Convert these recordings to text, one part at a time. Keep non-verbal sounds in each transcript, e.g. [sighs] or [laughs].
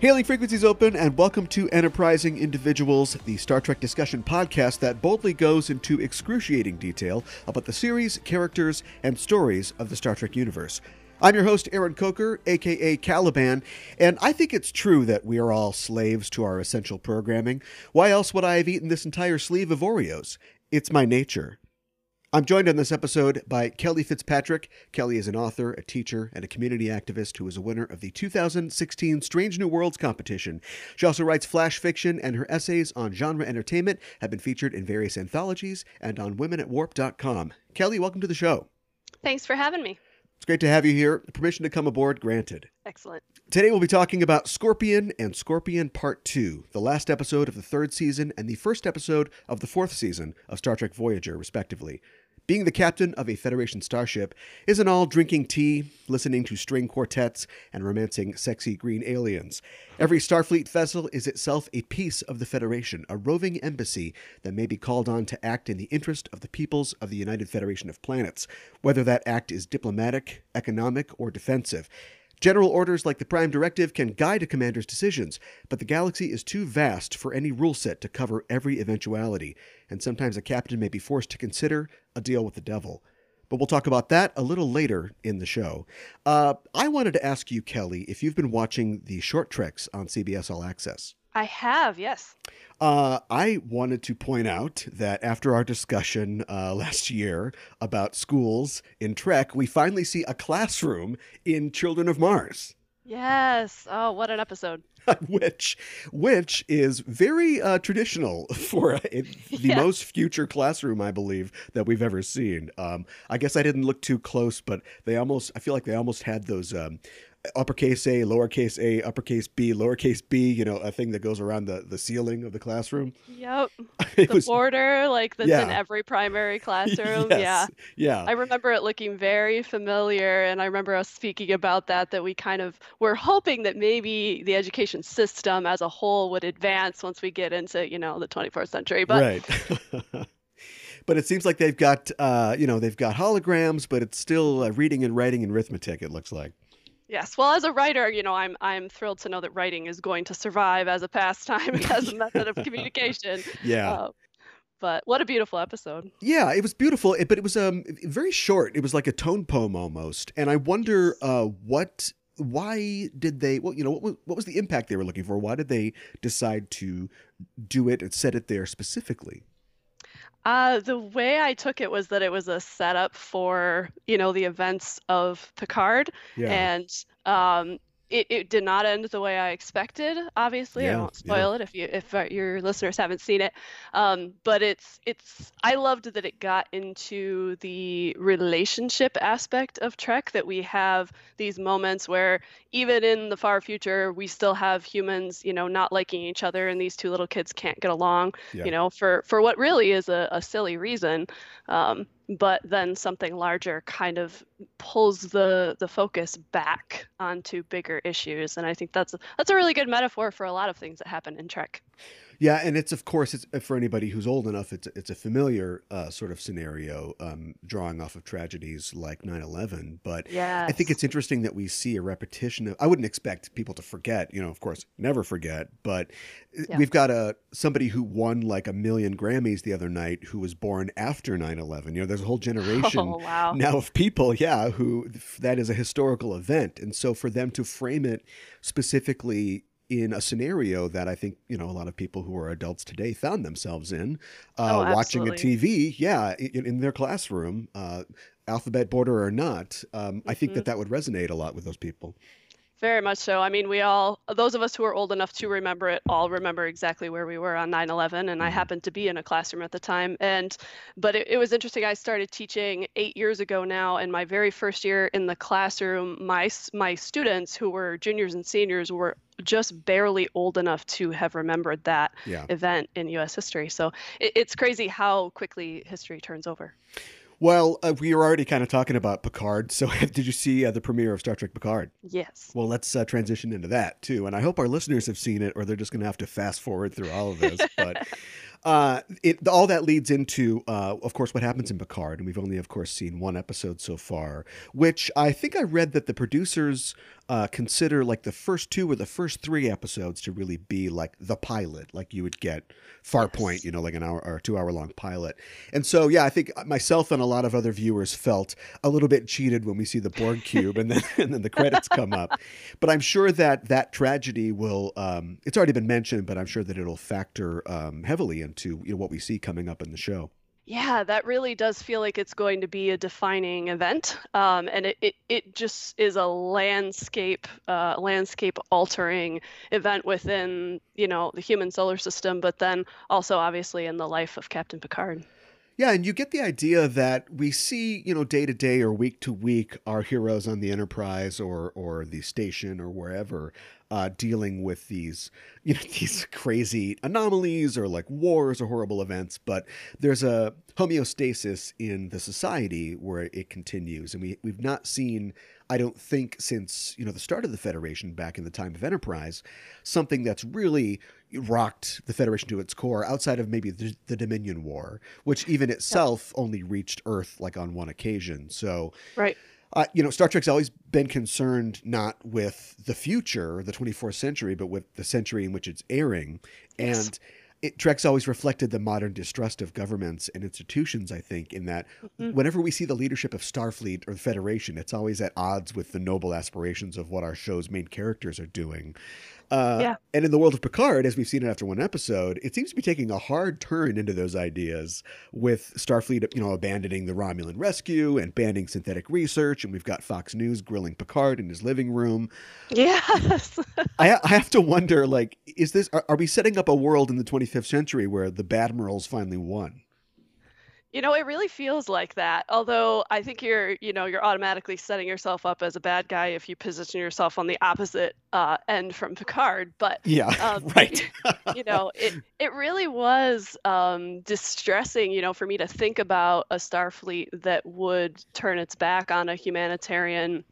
Hailing frequencies open, and welcome to Enterprising Individuals, the Star Trek discussion podcast that boldly goes into excruciating detail about the series, characters, and stories of the Star Trek universe. I'm your host, Aaron Coker, aka Caliban, and I think it's true that we are all slaves to our essential programming. Why else would I have eaten this entire sleeve of Oreos? It's my nature. I'm joined on this episode by Kelli Fitzpatrick. Kelli is an author, a teacher, and a community activist who is a winner of the 2016 Strange New Worlds competition. She also writes flash fiction, and her essays on genre entertainment have been featured in various anthologies and on womenatwarp.com. Kelli, welcome to the show. Thanks for having me. It's great to have you here. Permission to come aboard granted. Excellent. Today we'll be talking about Scorpion and Scorpion Part 2, the last episode of the third season and the first episode of the fourth season of Star Trek Voyager, respectively. Being the captain of a Federation starship isn't all drinking tea, listening to string quartets, and romancing sexy green aliens. Every Starfleet vessel is itself a piece of the Federation, a roving embassy that may be called on to act in the interest of the peoples of the United Federation of Planets, whether that act is diplomatic, economic, or defensive. General orders like the Prime Directive can guide a commander's decisions, but the galaxy is too vast for any rule set to cover every eventuality, and sometimes a captain may be forced to consider a deal with the devil. But we'll talk about that a little later in the show. Uh, I wanted to ask you, Kelli, if you've been watching the short treks on CBS All Access. I have, yes. Uh, I wanted to point out that after our discussion uh, last year about schools in Trek, we finally see a classroom in Children of Mars. Yes. Oh, what an episode. [laughs] which which is very uh, traditional [laughs] for a, [laughs] the Yeah. most future classroom I believe that we've ever seen. Um, I guess I didn't look too close, but they almost I feel like they almost had those um, uppercase A, lowercase a, uppercase B, lowercase b. You know, a thing that goes around the, the ceiling of the classroom. Yep. [laughs] The was border, like that's in every primary [laughs] classroom. yes, Yeah. yeah. I remember it looking very familiar, and I remember us speaking about that, that we kind of were hoping that maybe the education system as a whole would advance once we get into, you know, the 21st century. But right. [laughs] but it seems like they've got uh, you know they've got holograms, but it's still uh, reading and writing and arithmetic. It looks like. Yes, well, as a writer, you know, I'm I'm thrilled to know that writing is going to survive as a pastime, [laughs] as a method of communication. Yeah. Uh, but what a beautiful episode. Yeah, it was beautiful, but it was um very short. It was like a tone poem almost, and I wonder uh what why did they well you know what was, what was the impact they were looking for? Why did they decide to do it and set it there specifically? Uh, the way I took it was that it was a setup for, you know, the events of Picard, Yeah, and um, it, it did not end the way I expected. Obviously, I won't yeah. spoil it if you if uh, your listeners haven't seen it. Um, but it's it's I loved that it got into the relationship aspect of Trek. That we have these moments where even in the far future, we still have humans, you know, not liking each other, and these two little kids can't get along yeah, you know, for for what really is a, a silly reason. Um, but then something larger kind of pulls the the focus back onto bigger issues, and I think that's that's a really good metaphor for a lot of things that happen in Trek. Yeah. And it's of course it's for anybody who's old enough. It's it's a familiar uh, sort of scenario, um, drawing off of tragedies like 9-11. But Yeah, I think it's interesting that we see a repetition of. I wouldn't expect people to forget, you know, of course, never forget. But uh, Yeah. we've got a somebody who won like a million Grammys the other night who was born after 9-11. You know, there's a whole generation [laughs] Oh wow. now of people, yeah, who that is a historical event, and so for them to frame it specifically in a scenario that I think you know a lot of people who are adults today found themselves in, uh, Oh, watching a. TV, yeah, in, in their classroom, uh, alphabet border or not. Um, I think that that would resonate a lot with those people. Very much so. I mean, we all, those of us who are old enough to remember it, all remember exactly where we were on 9 11. And I Mhm. happened to be in a classroom at the time. And, but it, it was interesting. I started teaching eight years ago now. And my very first year in the classroom, my, my students who were juniors and seniors were just barely old enough to have remembered that Yeah. event in US history. So it, it's crazy how quickly history turns over. Well, uh, we were already kind of talking about Picard. So, [laughs] did you see uh, the premiere of Star Trek Picard? Yes. Well, let's uh, transition into that too. And I hope our listeners have seen it, or they're just going to have to fast forward through all of this. But [laughs] uh, it all that leads into, uh, of course, what happens in Picard, and we've only, of course, seen one episode so far. Which I think I read that the producers uh, consider like the first two or the first three episodes to really be like the pilot, like you would get Farpoint, Yes. you know, like an hour or two hour long pilot. And so, yeah, I think myself and a lot of other viewers felt a little bit cheated when we see the Borg cube and then [laughs] and then the credits come up. But I'm sure that that tragedy will. Um, it's already been mentioned, but I'm sure that it'll factor um, heavily into you know what we see coming up in the show. Yeah, that really does feel like it's going to be a defining event, um, and it, it, it just is a landscape uh, landscape altering event within you know the human solar system, but then also obviously in the life of Captain Picard. Yeah, and you get the idea that we see, you know, day to day or week to week, our heroes on the Enterprise or or the station or wherever uh, dealing with these, you know, [laughs] these crazy anomalies or like wars or horrible events. But there's a homeostasis in the society where it continues, and we we've not seen. I don't think since you know the start of the Federation back in the time of Enterprise, something that's really rocked the Federation to its core outside of maybe the, the Dominion War, which even itself only reached Earth like on one occasion. So, Right. Uh, you know, Star Trek's always been concerned not with the future, the 24th century, but with the century in which it's airing. Yes. And it, Trek's always reflected the modern distrust of governments and institutions, I think, in that Mhm. whenever we see the leadership of Starfleet or the Federation, it's always at odds with the noble aspirations of what our show's main characters are doing. Uh, Yeah. And in the world of Picard, as we've seen it after one episode, it seems to be taking a hard turn into those ideas with Starfleet, you know, abandoning the Romulan rescue and banning synthetic research. And we've got Fox News grilling Picard in his living room. Yes. I, I have to wonder, like, is this, are, are we setting up a world in the 25th century where the Badmirals finally won? You know, it really feels like that. Although I think you're, you know, you're automatically setting yourself up as a bad guy if you position yourself on the opposite uh, end from Picard. But Yeah, Um, [laughs] right. [laughs] you know, it it really was um, distressing, you know, for me to think about a Starfleet that would turn its back on a humanitarian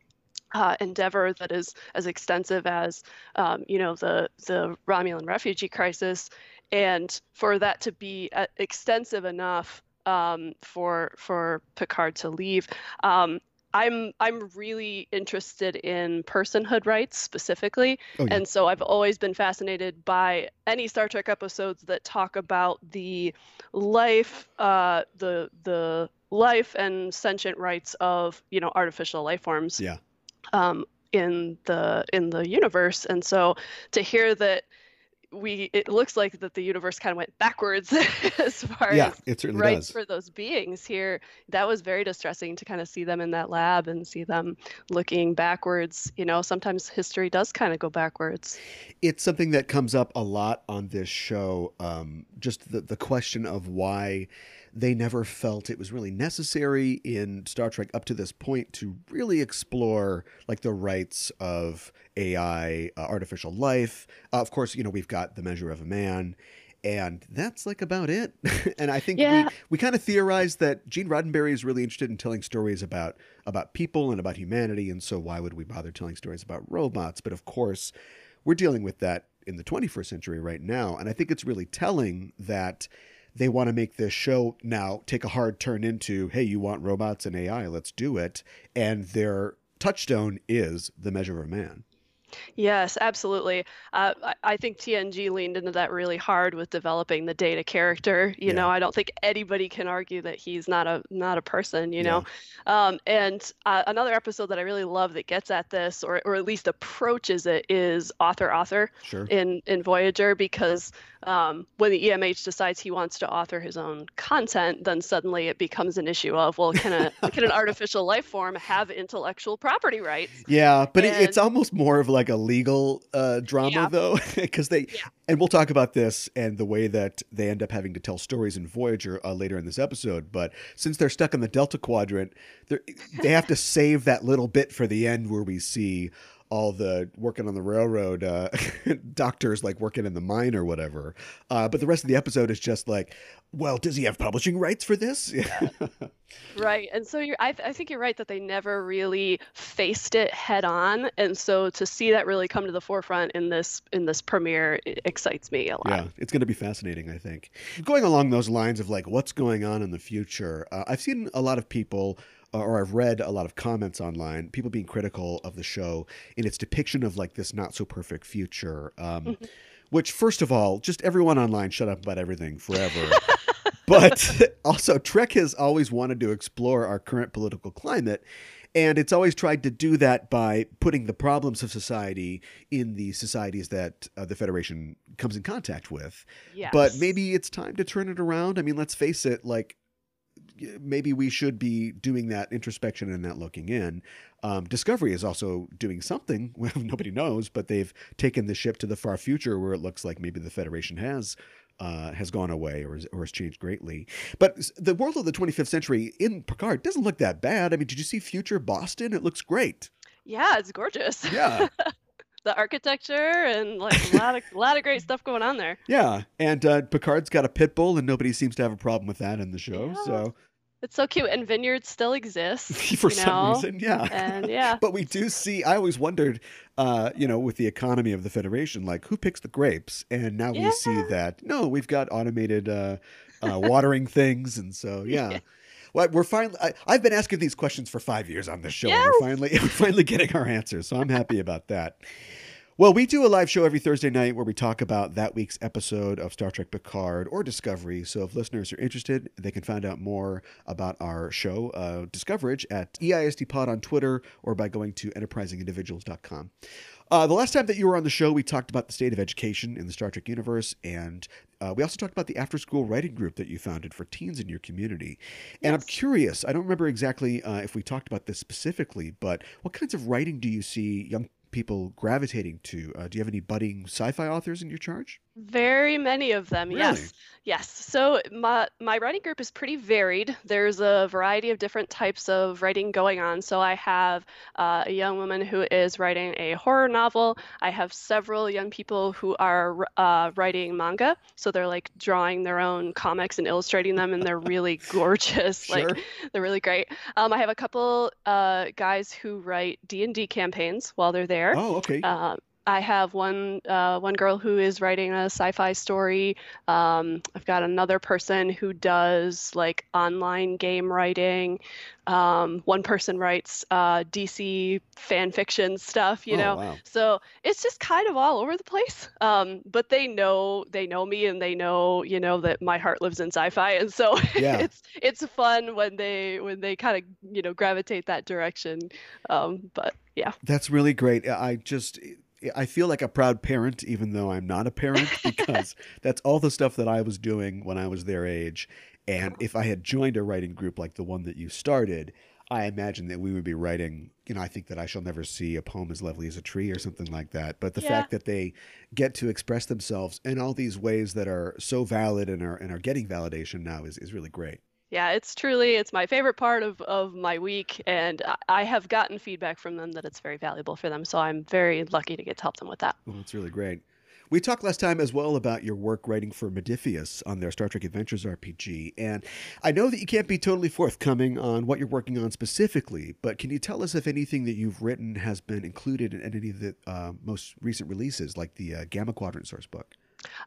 uh, endeavor that is as extensive as, um, you know, the the Romulan refugee crisis, and for that to be uh, extensive enough um, for for Picard to leave. Um, I'm I'm really interested in personhood rights specifically. Oh, yeah. And so I've always been fascinated by any Star Trek episodes that talk about the life, uh, the the life and sentient rights of you know artificial life forms yeah. um, in the in the universe. And so to hear that we it looks like that the universe kind of went backwards [laughs] as far Yeah, as it certainly rights does. for those beings here that was very distressing to kind of see them in that lab and see them looking backwards you know sometimes history does kind of go backwards it's something that comes up a lot on this show. Um, just the, the question of why they never felt it was really necessary in Star Trek up to this point to really explore like the rights of AI, uh, artificial life. Uh, of course, you know we've got the measure of a man. And that's like about it. [laughs] and I think Yeah. we, we kind of theorized that Gene Roddenberry is really interested in telling stories about about people and about humanity. And so why would we bother telling stories about robots? But of course, we're dealing with that in the 21st century right now. And I think it's really telling that they want to make this show now take a hard turn into, hey, you want robots and AI, let's do it. And their touchstone is the measure of man. Yes, absolutely. Uh, I, I think TNG leaned into that really hard with developing the data character. You Yeah. know, I don't think anybody can argue that he's not a not a person. You know, um, and uh, another episode that I really love that gets at this, or or at least approaches it, is author author Sure. in in Voyager because um, when the EMH decides he wants to author his own content, then suddenly it becomes an issue of well, can a can an [laughs] artificial life form have intellectual property rights? Yeah, but it, it's almost more of like a legal uh, drama, Yeah. though, [laughs] because they, Yeah. and we'll talk about this and the way that they end up having to tell stories in Voyager uh, later in this episode. But since they're stuck in the Delta Quadrant, they're- they have to save that little bit for the end where we see all the working on the railroad uh, [laughs] doctors like working in the mine or whatever. Uh, but the rest of the episode is just like, well, does he have publishing rights for this? [laughs] Yeah. right. And so you're, I, I think you're right that they never really faced it head on. And so to see that really come to the forefront in this in this premiere excites me a lot. Yeah, it's going to be fascinating, I think. Going along those lines of like what's going on in the future, uh, I've seen a lot of people or I've read a lot of comments online, people being critical of the show in its depiction of like this not so perfect future. Um, mm-hmm. Which, first of all, just everyone online shut up about everything forever. [laughs] but [laughs] also, Trek has always wanted to explore our current political climate. And it's always tried to do that by putting the problems of society in the societies that uh, the Federation comes in contact with. Yes. But maybe it's time to turn it around. I mean, let's face it, like maybe we should be doing that introspection and that looking in. Um, Discovery is also doing something. [laughs] Well, nobody knows, but they've taken the ship to the far future where it looks like maybe the Federation has uh, has gone away or, or has changed greatly. But the world of the 25th century in Picard doesn't look that bad. I mean, did you see future Boston? It looks great. Yeah, it's gorgeous. Yeah. [laughs] the architecture and like a lot of a lot of great stuff going on there. Yeah, and uh, Picard's got a pit bull, and nobody seems to have a problem with that in the show. Yeah. So it's so cute, and vineyards still exist [laughs] for some know? reason. Yeah, and yeah. [laughs] but we do see. I always wondered, uh, you know, with the economy of the Federation, like who picks the grapes, and now yeah. we see that no, we've got automated uh, uh, watering things, and so [laughs] yeah. yeah. Well, we're finally. I, have been asking these questions for five years on this show, yes. and we're finally we're finally getting our answers. So I'm happy about that. Well, we do a live show every Thursday night where we talk about that week's episode of Star Trek Picard or Discovery. So if listeners are interested, they can find out more about our show, uh, Discoverage, at EISDpod on Twitter or by going to enterprisingindividuals.com. Uh, the last time that you were on the show, we talked about the state of education in the Star Trek universe, and uh, we also talked about the after school writing group that you founded for teens in your community. And yes. I'm curious, I don't remember exactly uh, if we talked about this specifically, but what kinds of writing do you see young people gravitating to? Uh, do you have any budding sci-fi authors in your charge? Very many of them, really? yes. Yes. So my my writing group is pretty varied. There's a variety of different types of writing going on. So I have uh, a young woman who is writing a horror novel. I have several young people who are uh, writing manga. So they're like drawing their own comics and illustrating them, and they're really [laughs] gorgeous. Sure. Like they're really great. Um, I have a couple uh, guys who write D and D campaigns while they're there. Oh, okay. I have one uh, one girl who is writing a sci-fi story. Um, I've got another person who does like online game writing. Um, one person writes uh, DC fan fiction stuff, you oh, know. Wow. So it's just kind of all over the place. Um, but they know they know me and they know you know that my heart lives in sci-fi, and so [laughs] yeah. it's it's fun when they when they kind of you know gravitate that direction. Um, but yeah, that's really great. I just I feel like a proud parent, even though I'm not a parent, [laughs] because that's all the stuff that I was doing when I was their age. And if I had joined a writing group like the one that you started, I imagine that we would be writing, you know, I think that I shall never see a poem as lovely as a tree or something like that. But the yeah. fact that they get to express themselves in all these ways that are so valid and are and are getting validation now is, is really great yeah it's truly it's my favorite part of, of my week and i have gotten feedback from them that it's very valuable for them so i'm very lucky to get to help them with that well that's really great we talked last time as well about your work writing for Modiphius on their Star Trek Adventures RPG. And I know that you can't be totally forthcoming on what you're working on specifically, but can you tell us if anything that you've written has been included in any of the uh, most recent releases, like the uh, Gamma Quadrant source book?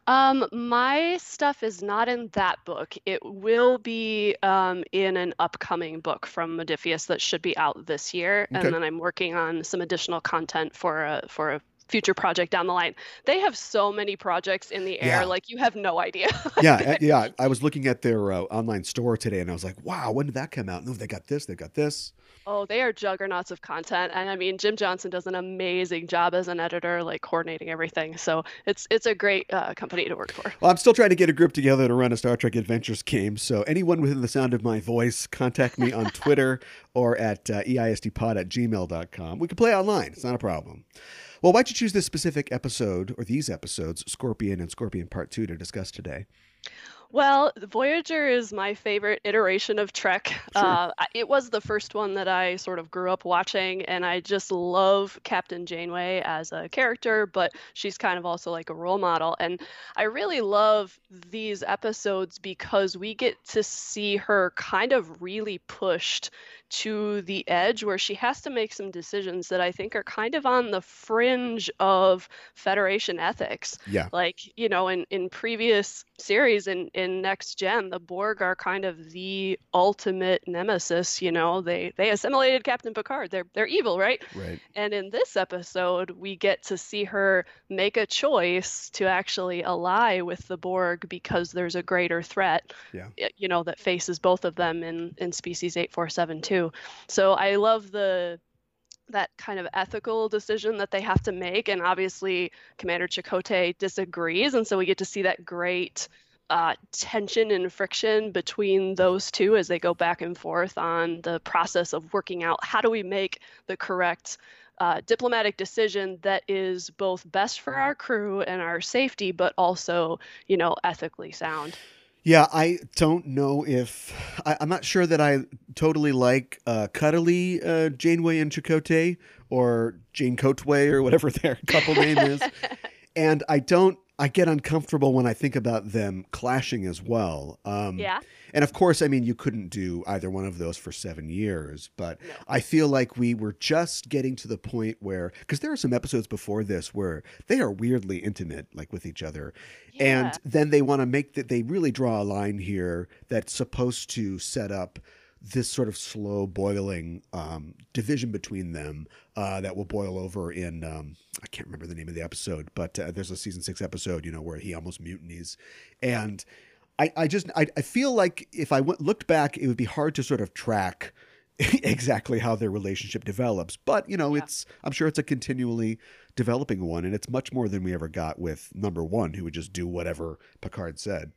Um, my stuff is not in that book. It will be um, in an upcoming book from Modiphius that should be out this year, okay. and then I'm working on some additional content for a for a future project down the line. They have so many projects in the air, yeah. like you have no idea. [laughs] yeah, yeah. I was looking at their uh, online store today, and I was like, "Wow, when did that come out?" No, they got this, they got this. Oh, they are juggernauts of content, and I mean, Jim Johnson does an amazing job as an editor, like coordinating everything. So it's it's a great uh, company to work for. Well, I'm still trying to get a group together to run a Star Trek Adventures game. So anyone within the sound of my voice, contact me on [laughs] Twitter or at uh, eisdpod at gmail.com. We can play online. It's not a problem. Well, why'd you choose this specific episode or these episodes, Scorpion and Scorpion Part Two, to discuss today? Well, Voyager is my favorite iteration of Trek. Sure. Uh, it was the first one that I sort of grew up watching, and I just love Captain Janeway as a character, but she's kind of also like a role model. And I really love these episodes because we get to see her kind of really pushed to the edge where she has to make some decisions that I think are kind of on the fringe of Federation ethics Yeah. like you know in in previous series in in next gen the borg are kind of the ultimate nemesis you know they they assimilated captain picard they're they're evil right Right. and in this episode we get to see her make a choice to actually ally with the borg because there's a greater threat Yeah. you know that faces both of them in in species 8472 so i love the that kind of ethical decision that they have to make and obviously commander chakotay disagrees and so we get to see that great uh, tension and friction between those two as they go back and forth on the process of working out how do we make the correct uh, diplomatic decision that is both best for our crew and our safety but also you know ethically sound Yeah, I don't know if I, I'm not sure that I totally like uh, cuddly uh, Janeway and Chakotay or Jane Coatway or whatever [laughs] their couple name is, [laughs] and I don't. I get uncomfortable when I think about them clashing as well. Um, yeah And of course, I mean, you couldn't do either one of those for seven years, but No. I feel like we were just getting to the point where, because there are some episodes before this where they are weirdly intimate, like with each other. Yeah. And then they want to make that, they really draw a line here that's supposed to set up this sort of slow boiling um, division between them uh, that will boil over in um, I can't remember the name of the episode, but uh, there's a season six episode, you know, where he almost mutinies, and I, I just I, I feel like if I went, looked back, it would be hard to sort of track [laughs] exactly how their relationship develops. But you know, Yeah. it's I'm sure it's a continually developing one, and it's much more than we ever got with number one, who would just do whatever Picard said.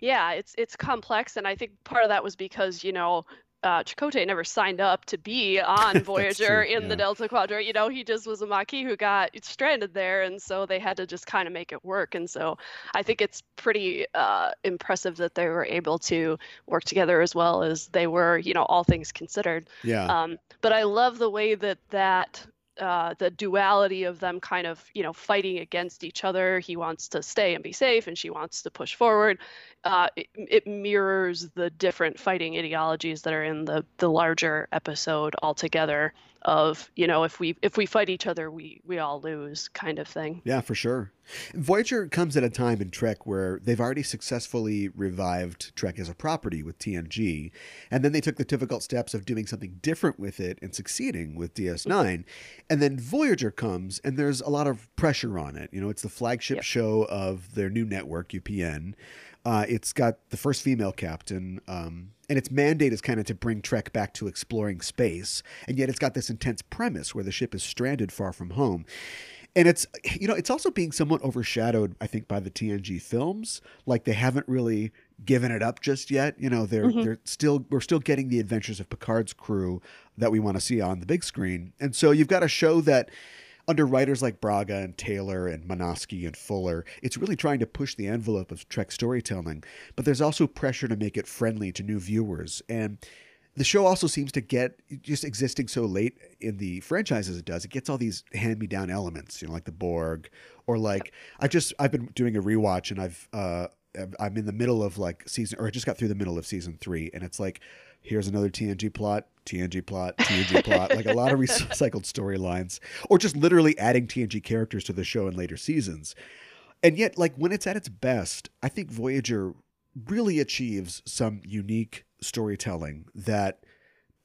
Yeah, it's it's complex, and I think part of that was because you know uh, Chakotay never signed up to be on [laughs] Voyager true, in yeah. the Delta Quadrant. You know, he just was a Maquis who got stranded there, and so they had to just kind of make it work. And so I think it's pretty uh, impressive that they were able to work together as well as they were. You know, all things considered. Yeah, Um, but I love the way that that uh, the duality of them kind of you know fighting against each other. He wants to stay and be safe, and she wants to push forward. Uh, it, it mirrors the different fighting ideologies that are in the the larger episode altogether. Of you know if we if we fight each other, we we all lose kind of thing. Yeah, for sure. Voyager comes at a time in Trek where they've already successfully revived Trek as a property with TNG, and then they took the difficult steps of doing something different with it and succeeding with DS9. And then Voyager comes, and there's a lot of pressure on it. You know, it's the flagship Yep. show of their new network, UPN. Uh, it's got the first female captain, um, and its mandate is kind of to bring Trek back to exploring space. And yet, it's got this intense premise where the ship is stranded far from home and it's you know it's also being somewhat overshadowed i think by the tng films like they haven't really given it up just yet you know they're Mhm. they're still we're still getting the adventures of picard's crew that we want to see on the big screen and so you've got a show that under writers like braga and taylor and Menosky and fuller it's really trying to push the envelope of trek storytelling but there's also pressure to make it friendly to new viewers and the show also seems to get just existing so late in the franchise as it does. It gets all these hand-me-down elements, you know, like the Borg, or like I just I've been doing a rewatch and I've uh I'm in the middle of like season, or I just got through the middle of season three, and it's like here's another TNG plot, TNG plot, TNG [laughs] plot, like a lot of recycled storylines, or just literally adding TNG characters to the show in later seasons. And yet, like when it's at its best, I think Voyager really achieves some unique storytelling that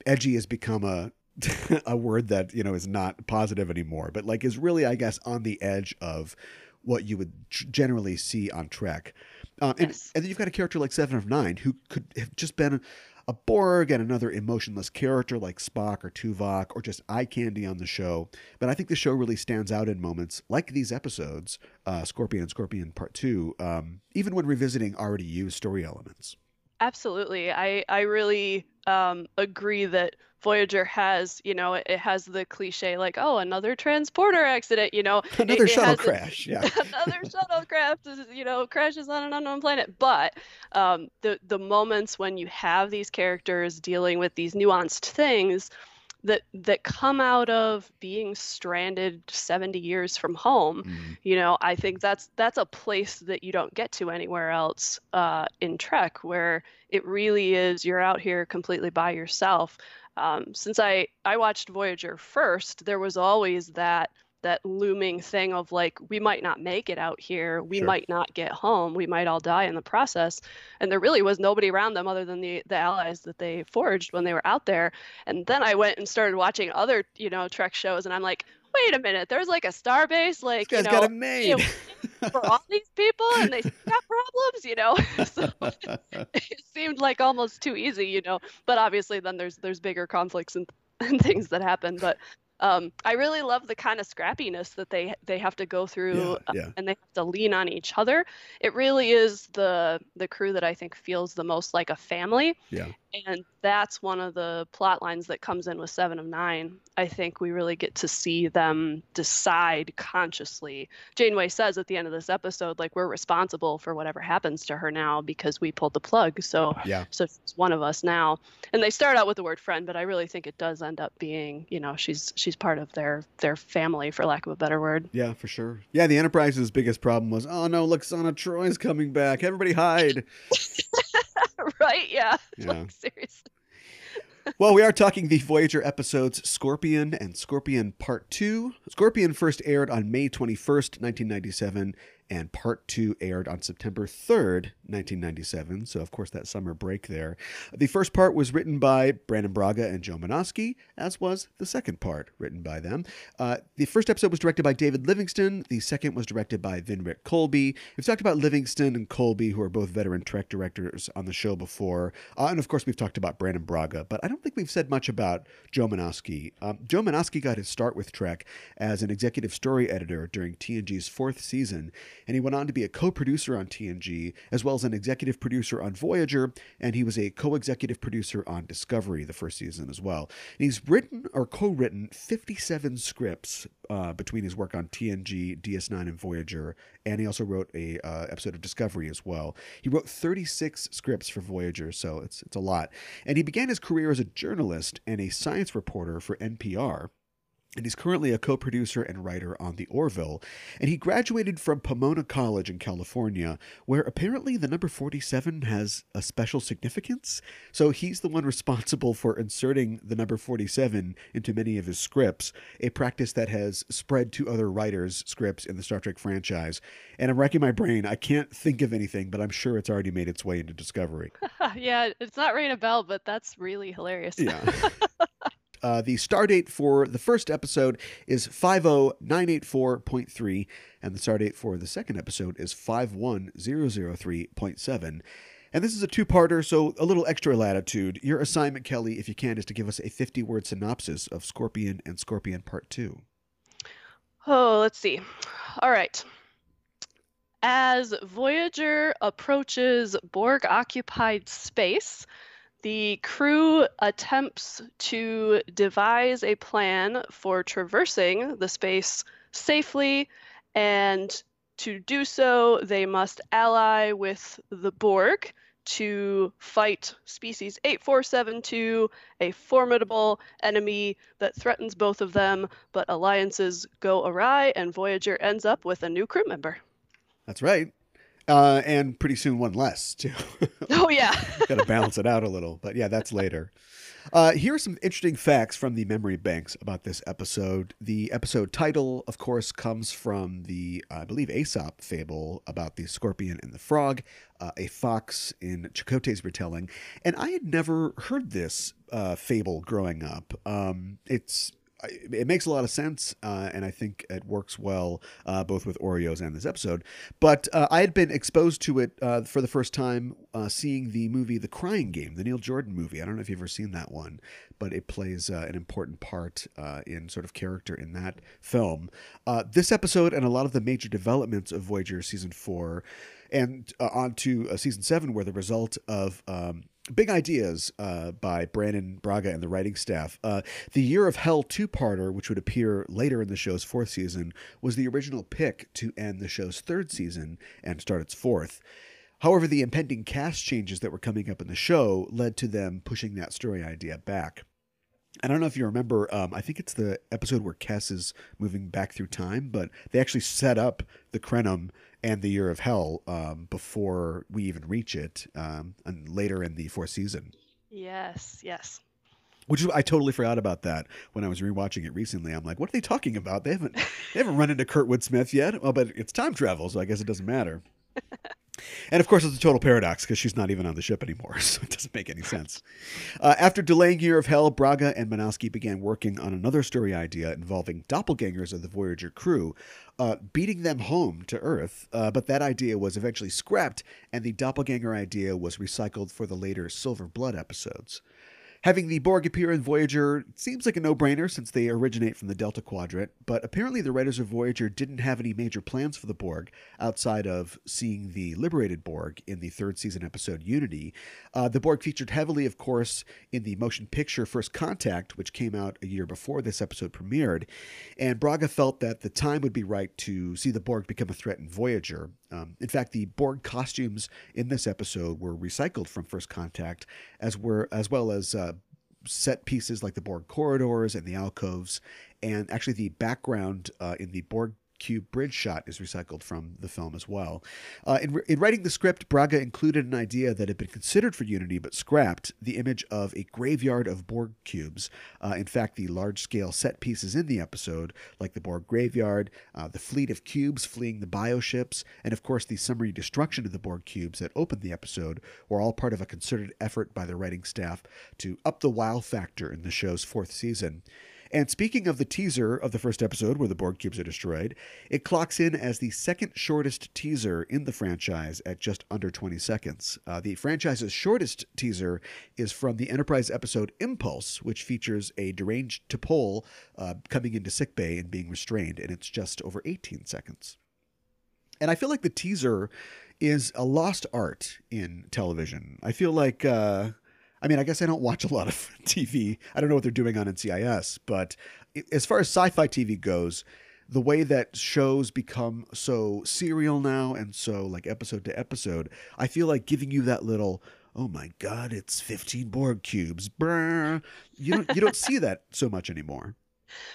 edgy has become a [laughs] a word that you know is not positive anymore, but like is really, I guess, on the edge of what you would generally see on Trek. Um, and, Yes. and then you've got a character like Seven of Nine who could have just been a Borg and another emotionless character like Spock or Tuvok or just eye candy on the show. But I think the show really stands out in moments like these episodes, uh, Scorpion and Scorpion Part Two, um, even when revisiting already used story elements. Absolutely. I I really um, agree that Voyager has, you know, it, it has the cliche like, oh, another transporter accident, you know, Another it, it shuttle a- crash. Yeah. [laughs] another shuttlecraft you know crashes on an unknown planet but um, the the moments when you have these characters dealing with these nuanced things that that come out of being stranded 70 years from home Mhm. you know i think that's that's a place that you don't get to anywhere else uh, in trek where it really is you're out here completely by yourself um, since i i watched voyager first there was always that that looming thing of like we might not make it out here we Sure. might not get home we might all die in the process and there really was nobody around them other than the the allies that they forged when they were out there and then i went and started watching other you know trek shows and i'm like wait a minute there's like a star base like you know got it made. [laughs] for all these people and they got problems you know [laughs] so [laughs] it seemed like almost too easy you know but obviously then there's there's bigger conflicts and, and things that happen but um, I really love the kind of scrappiness that they they have to go through, Yeah, uh, and they have to lean on each other. It really is the the crew that I think feels the most like a family, yeah. And that's one of the plot lines that comes in with Seven of Nine. I think we really get to see them decide consciously. Janeway says at the end of this episode, like we're responsible for whatever happens to her now because we pulled the plug. So Yeah. so it's one of us now. And they start out with the word friend, but I really think it does end up being, you know, she's she's part of their their family, for lack of a better word. Yeah, for sure. Yeah, the Enterprise's biggest problem was, oh no, look, Lwaxana Troi's coming back. Everybody hide. [laughs] [laughs] right? Yeah. [laughs] Yeah. Like seriously. [laughs] well, we are talking the Voyager episodes Scorpion and Scorpion Part 2. Scorpion first aired on May 21st, 1997, and Part 2 aired on September 3rd, 1997. So, of course, that summer break there. The first part was written by Brannon Braga and Joe Menosky, as was the second part, written by them. Uh, the first episode was directed by David Livingston. The second was directed by Winrich Kolbe. We've talked about Livingston and Kolbe, who are both veteran Trek directors on the show before. Uh, and of course, we've talked about Brannon Braga, but I don't think we've said much about Joe Menosky. Um, Joe Menosky got his start with Trek as an executive story editor during TNG's fourth season, and he went on to be a co producer on TNG, as well as an executive producer on Voyager, and he was a co executive producer on Discovery the first season as well. And he's written or co written 57 scripts uh, between his work on TNG, DS9, and Voyager, and he also wrote a uh, episode of Discovery as well. He wrote 36 scripts for Voyager, so it's it's a lot. And he began his career as a journalist and a science reporter for NPR. And he's currently a co producer and writer on The Orville. And he graduated from Pomona College in California, where apparently the number 47 has a special significance. So he's the one responsible for inserting the number 47 into many of his scripts, a practice that has spread to other writers' scripts in the Star Trek franchise. And I'm racking my brain. I can't think of anything, but I'm sure it's already made its way into Discovery. [laughs] yeah, it's not ringing a bell, but that's really hilarious. Yeah. [laughs] Uh, the star date for the first episode is 50984.3, and the star date for the second episode is 51003.7. And this is a two parter, so a little extra latitude. Your assignment, Kelli, if you can, is to give us a 50 word synopsis of Scorpion and Scorpion Part 2. Oh, let's see. All right. As Voyager approaches Borg occupied space, the crew attempts to devise a plan for traversing the space safely, and to do so, they must ally with the Borg to fight species 8472, a formidable enemy that threatens both of them, but alliances go awry, and Voyager ends up with a new crew member. That's right. Uh, and pretty soon one less, too. [laughs] Oh, yeah. [laughs] Got to balance it out a little. But yeah, that's later. Uh, here are some interesting facts from the memory banks about this episode. The episode title, of course, comes from the, I believe, Aesop fable about the scorpion and the frog, uh, a fox in Chakotay's retelling. And I had never heard this uh, fable growing up. Um, it's it makes a lot of sense, uh, and I think it works well uh, both with Oreos and this episode. But uh, I had been exposed to it uh, for the first time uh, seeing the movie The Crying Game, the Neil Jordan movie. I don't know if you've ever seen that one, but it plays uh, an important part in sort of character in that film. this episode and a lot of the major developments of Voyager season four and on to season seven were the result of. Um, big ideas uh, by Brannon Braga and the writing staff. Uh, the Year of Hell two parter, which would appear later in the show's fourth season, was the original pick to end the show's third season and start its fourth. However, the impending cast changes that were coming up in the show led to them pushing that story idea back. I don't know if you remember, um, I think it's the episode where Kes is moving back through time, but they actually set up the Krenim and the Year of Hell um, before we even reach it, um, and later in the fourth season. Yes, yes. Which I totally forgot about that when I was rewatching it recently. I'm like, what are they talking about? They haven't they haven't run into Kurtwood Smith yet. Well, but it's time travel, so I guess it doesn't matter. And of course, it's a total paradox because she's not even on the ship anymore, [laughs] so it doesn't make any sense. Uh, after delaying Year of Hell, Braga and Menosky began working on another story idea involving doppelgangers of the Voyager crew, uh, beating them home to Earth. Uh, but that idea was eventually scrapped, and the doppelganger idea was recycled for the later Silver Blood episodes. Having the Borg appear in Voyager seems like a no brainer since they originate from the Delta Quadrant, but apparently the writers of Voyager didn't have any major plans for the Borg outside of seeing the liberated Borg in the third season episode Unity. Uh, the Borg featured heavily, of course, in the motion picture First Contact, which came out a year before this episode premiered, and Braga felt that the time would be right to see the Borg become a threat in Voyager. Um, in fact, the Borg costumes in this episode were recycled from First Contact, as were as well as uh, set pieces like the Borg corridors and the alcoves, and actually the background uh, in the Borg cube bridge shot is recycled from the film as well. Uh, in, in, writing the script, Braga included an idea that had been considered for Unity but scrapped the image of a graveyard of Borg cubes. Uh, in fact, the large scale set pieces in the episode, like the Borg graveyard, uh, the fleet of cubes fleeing the bioships, and of course the summary destruction of the Borg cubes that opened the episode, were all part of a concerted effort by the writing staff to up the wow factor in the show's fourth season. And speaking of the teaser of the first episode where the Borg cubes are destroyed, it clocks in as the second shortest teaser in the franchise at just under 20 seconds. Uh, the franchise's shortest teaser is from the Enterprise episode Impulse, which features a deranged T'Pol uh, coming into sickbay and being restrained, and it's just over 18 seconds. And I feel like the teaser is a lost art in television. I feel like. Uh, I mean, I guess I don't watch a lot of [laughs] TV. I don't know what they're doing on NCIS, but as far as sci fi TV goes, the way that shows become so serial now and so like episode to episode, I feel like giving you that little, oh my god, it's 15 Borg cubes. Brr. You don't you don't [laughs] see that so much anymore.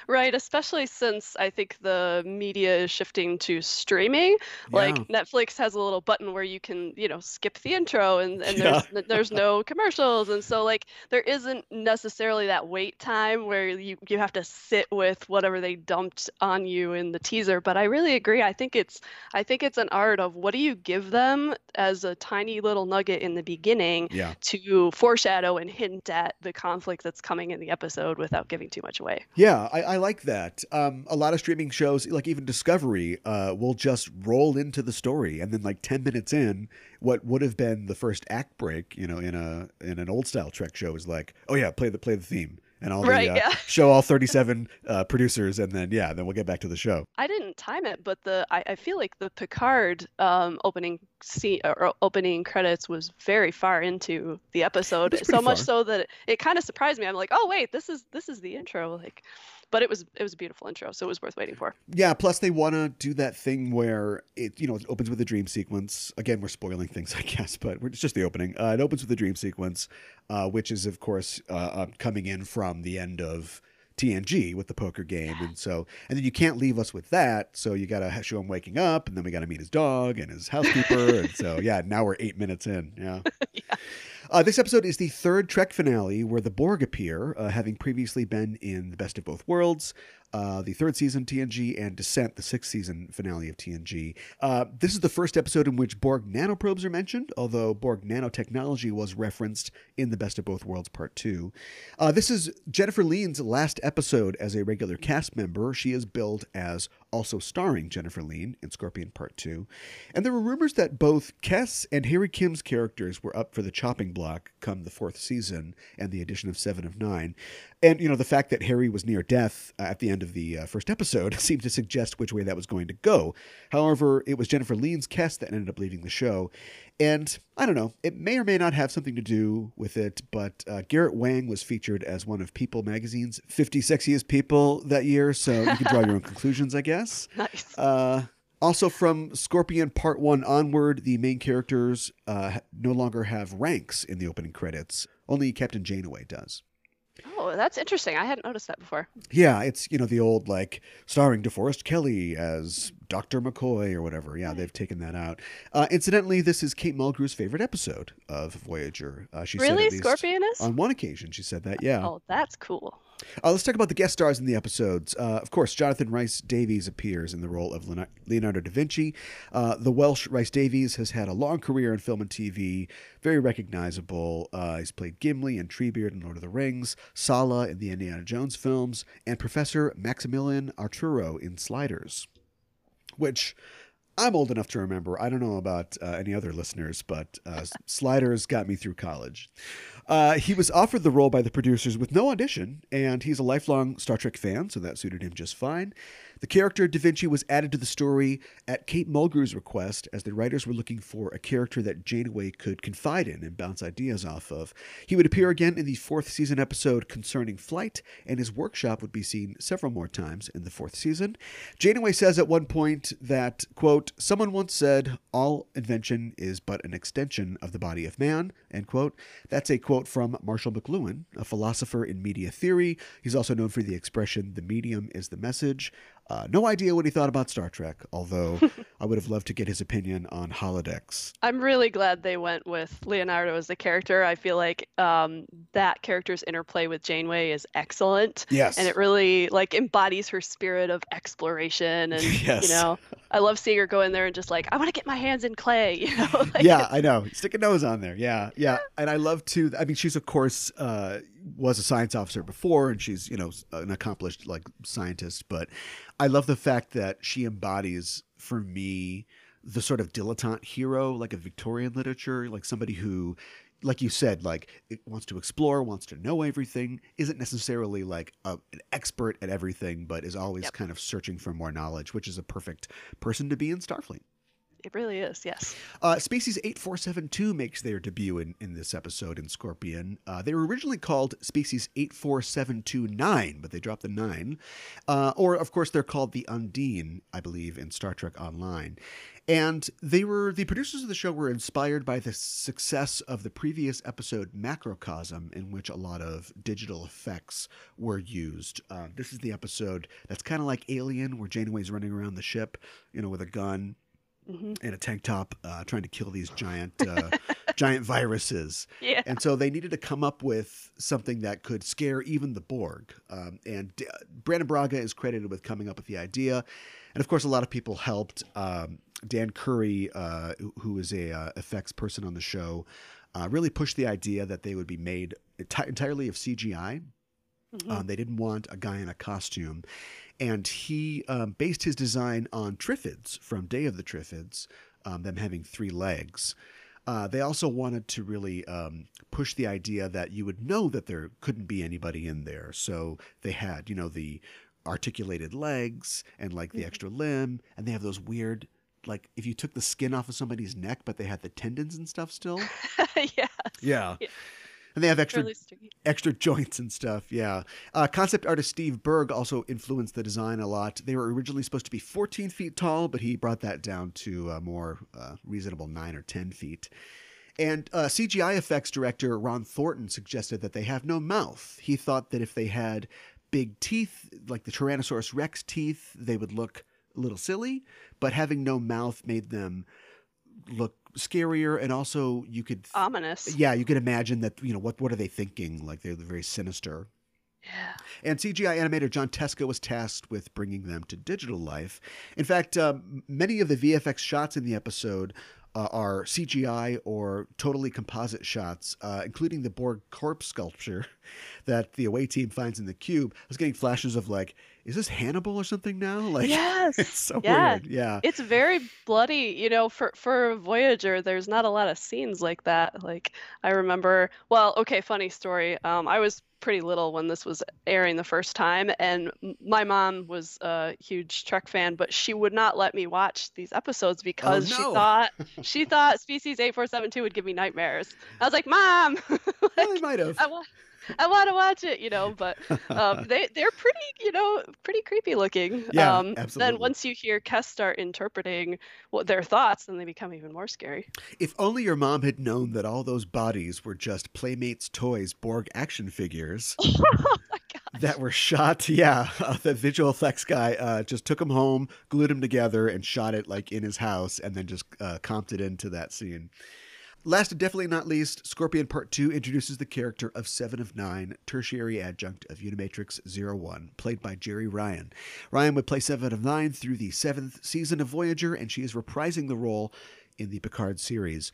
Right, especially since I think the media is shifting to streaming. Like Netflix has a little button where you can, you know, skip the intro and, and Yeah. there's there's no commercials. And so like there isn't necessarily that wait time where you you have to sit with whatever they dumped on you in the teaser. But I really agree. I think it's I think it's an art of what do you give them as a tiny little nugget in the beginning Yeah. to foreshadow and hint at the conflict that's coming in the episode without giving too much away. Yeah, I, I like that. Um, a lot of streaming shows, like even Discovery, uh, will just roll into the story, and then like ten minutes in, what would have been the first act break, you know, in a in an old style Trek show, is like, oh yeah, play the play the theme, and I'll Right, uh, yeah. show all thirty seven uh, producers, and then yeah, then we'll get back to the show. I didn't time it, but the I, I feel like the Picard um, opening scene or opening credits was very far into the episode, so pretty much so that it, it kind of surprised me. I'm like, oh wait, this is this is the intro, like, but it was it was a beautiful intro, so it was worth waiting for. Yeah. Plus, they want to do that thing where it, you know, it opens with a dream sequence. Again, we're spoiling things, [laughs] I guess, but it's just the opening. Uh, it opens with a dream sequence, uh, which is, of course, uh, uh, coming in from the end of TNG with the poker game, and so, and then you can't leave us with that. So you got to show him waking up, and then we got to meet his dog and his housekeeper, and so yeah, now we're eight minutes in. Yeah. [laughs] Uh, this episode is the third Trek finale where the Borg appear, uh, having previously been in The Best of Both Worlds, uh, the third season TNG, and Descent, the sixth season finale of TNG. Uh, this is the first episode in which Borg nanoprobes are mentioned, although Borg nanotechnology was referenced in The Best of Both Worlds Part 2. Uh, this is Jennifer Lien's last episode as a regular cast member. She is billed as also starring Jennifer Lien in Scorpion Part 2. And there were rumors that both Kes and Harry Kim's characters were up for the chopping block come the fourth season and the addition of Seven of Nine. And you know the fact that Harry was near death uh, at the end of the uh, first episode [laughs] seemed to suggest which way that was going to go. However, it was Jennifer Lien's cast that ended up leaving the show, and I don't know, it may or may not have something to do with it. But uh, Garrett Wang was featured as one of People Magazine's 50 sexiest people that year, so you can draw your own [laughs] conclusions, I guess. Nice. Uh, also, from Scorpion Part 1 onward, the main characters uh, no longer have ranks in the opening credits. Only Captain Janeway does. Oh, that's interesting. I hadn't noticed that before. Yeah, it's, you know, the old, like, starring DeForest Kelley as Dr. McCoy or whatever. Yeah, they've taken that out. Uh, incidentally, this is Kate Mulgrew's favorite episode of Voyager. Uh, she really? said at least Scorpionist? On one occasion, she said that, yeah. Oh, that's cool. Uh, let's talk about the guest stars in the episodes. Uh, of course, Jonathan Rhys-Davies appears in the role of Leonardo- da Vinci. Uh, the Welsh Rhys-Davies has had a long career in film and TV, very recognizable. Uh, he's played Gimli and Treebeard in Lord of the Rings, Sallah in the Indiana Jones films, and Professor Maximilian Arturo in Sliders, which. I'm old enough to remember. I don't know about uh, any other listeners, but uh, Sliders got me through college. Uh, he was offered the role by the producers with no audition, and he's a lifelong Star Trek fan, so that suited him just fine. The character Da Vinci was added to the story at Kate Mulgrew's request, as the writers were looking for a character that Janeway could confide in and bounce ideas off of. He would appear again in the fourth season episode concerning flight, and his workshop would be seen several more times in the fourth season. Janeway says at one point that, quote, someone once said, all invention is but an extension of the body of man, end quote. That's a quote from Marshall McLuhan, a philosopher in media theory. He's also known for the expression, the medium is the message. Uh, no idea what he thought about Star Trek, although [laughs] I would have loved to get his opinion on holodecks. I'm really glad they went with Leonardo as the character. I feel like um, that character's interplay with Janeway is excellent. Yes. And it really like embodies her spirit of exploration and [laughs] Yes. you know, I love seeing her go in there and just like, I want to get my hands in clay, [laughs] you know. [laughs] Like, yeah, I know. Stick a nose on there. Yeah, yeah. And I love to. I mean, she's of course uh, was a science officer before, and she's you know an accomplished like scientist. But I love the fact that she embodies for me the sort of dilettante hero, like a Victorian literature, like somebody who. Like you said, like it wants to explore, wants to know everything, isn't necessarily like a, an expert at everything, but is always Yep. kind of searching for more knowledge, which is a perfect person to be in Starfleet. It really is, yes. Uh, Species 8472 makes their debut in, in this episode in Scorpion. Uh, they were originally called Species 84729, but they dropped the 9. Uh, or, of course, they're called the Undine, I believe, in Star Trek Online. And they were the producers of the show were inspired by the success of the previous episode Macrocosm, in which a lot of digital effects were used. Uh, this is the episode that's kind of like Alien, where Janeway's running around the ship, you know, with a gun hmm in a tank top uh, trying to kill these giant uh, [laughs] giant viruses Yeah. and so they needed to come up with something that could scare even the borg um, and D- brannon braga is credited with coming up with the idea and of course a lot of people helped um, dan curry uh, who- is a uh, effects person on the show uh, really pushed the idea that they would be made enti- entirely of cgi Mhm. um, they didn't want a guy in a costume. And he um, based his design on Triffids from Day of the Triffids, um, them having three legs. Uh, they also wanted to really um, push the idea that you would know that there couldn't be anybody in there. So they had, you know, the articulated legs and like the Mhm. extra limb, and they have those weird, like if you took the skin off of somebody's neck, but they had the tendons and stuff still. [laughs] yeah. Yeah. Yeah. And they have extra Really extra joints and stuff. Yeah. Uh, concept artist Steve Burg also influenced the design a lot. They were originally supposed to be 14 feet tall, but he brought that down to a more uh, reasonable 9 or 10 feet. And uh, CGI effects director Ron Thornton suggested that they have no mouth. He thought that if they had big teeth, like the Tyrannosaurus Rex teeth, they would look a little silly, but having no mouth made them look scarier and also you could Ominous. yeah, you could imagine that. You know what? What are they thinking? Like they're very sinister. Yeah. And CGI animator John Teska was tasked with bringing them to digital life. In fact, um, many of the VFX shots in the episode uh, are CGI or totally composite shots, uh, including the Borg corpse sculpture [laughs] that the away team finds in the cube. I was getting flashes of like is this Hannibal or something now? [laughs] Like, Yes. it's so Yeah. weird. Yeah. It's very bloody, you know, for for Voyager, there's not a lot of scenes like that. Like I remember, well, okay, funny story. Um, I was pretty little when this was airing the first time, and my mom was a huge Trek fan, but she would not let me watch these episodes because she no. thought [laughs] she thought Species 8472 would give me nightmares. I was like, "Mom, [laughs] Well, like, they might have. I [laughs] I want to watch it, you know, but um, [laughs] they they're pretty, you know, pretty creepy looking. Yeah, um, absolutely. Then once you hear Kes start interpreting what their thoughts, then they become even more scary. If only your mom had known that all those bodies were just Playmates Toys Borg action figures [laughs] oh my that were shot. Yeah, uh, the visual effects guy uh, just took them home, glued them together, and shot it like in his house, and then just uh, comped it into that scene. Last and definitely not least, Scorpion Part 2 introduces the character of Seven of Nine, tertiary adjunct of Unimatrix 01, played by Jeri Ryan. Ryan would play Seven of Nine through the seventh season of Voyager, and she is reprising the role in the Picard series.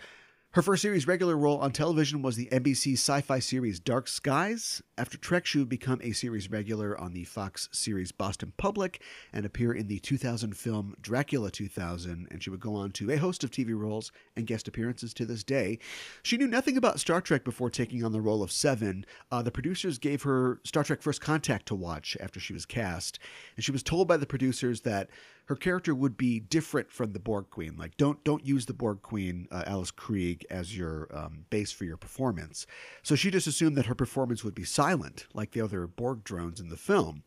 Her first series regular role on television was the NBC sci fi series Dark Skies. After Trek, she would become a series regular on the Fox series Boston Public and appear in the 2000 film Dracula 2000, and she would go on to a host of TV roles and guest appearances to this day. She knew nothing about Star Trek before taking on the role of Seven. Uh, the producers gave her Star Trek First Contact to watch after she was cast, and she was told by the producers that her character would be different from the Borg Queen. Like, don't don't use the Borg Queen, uh, Alice Krige, as your um, base for your performance. So she just assumed that her performance would be silent, like the other Borg drones in the film.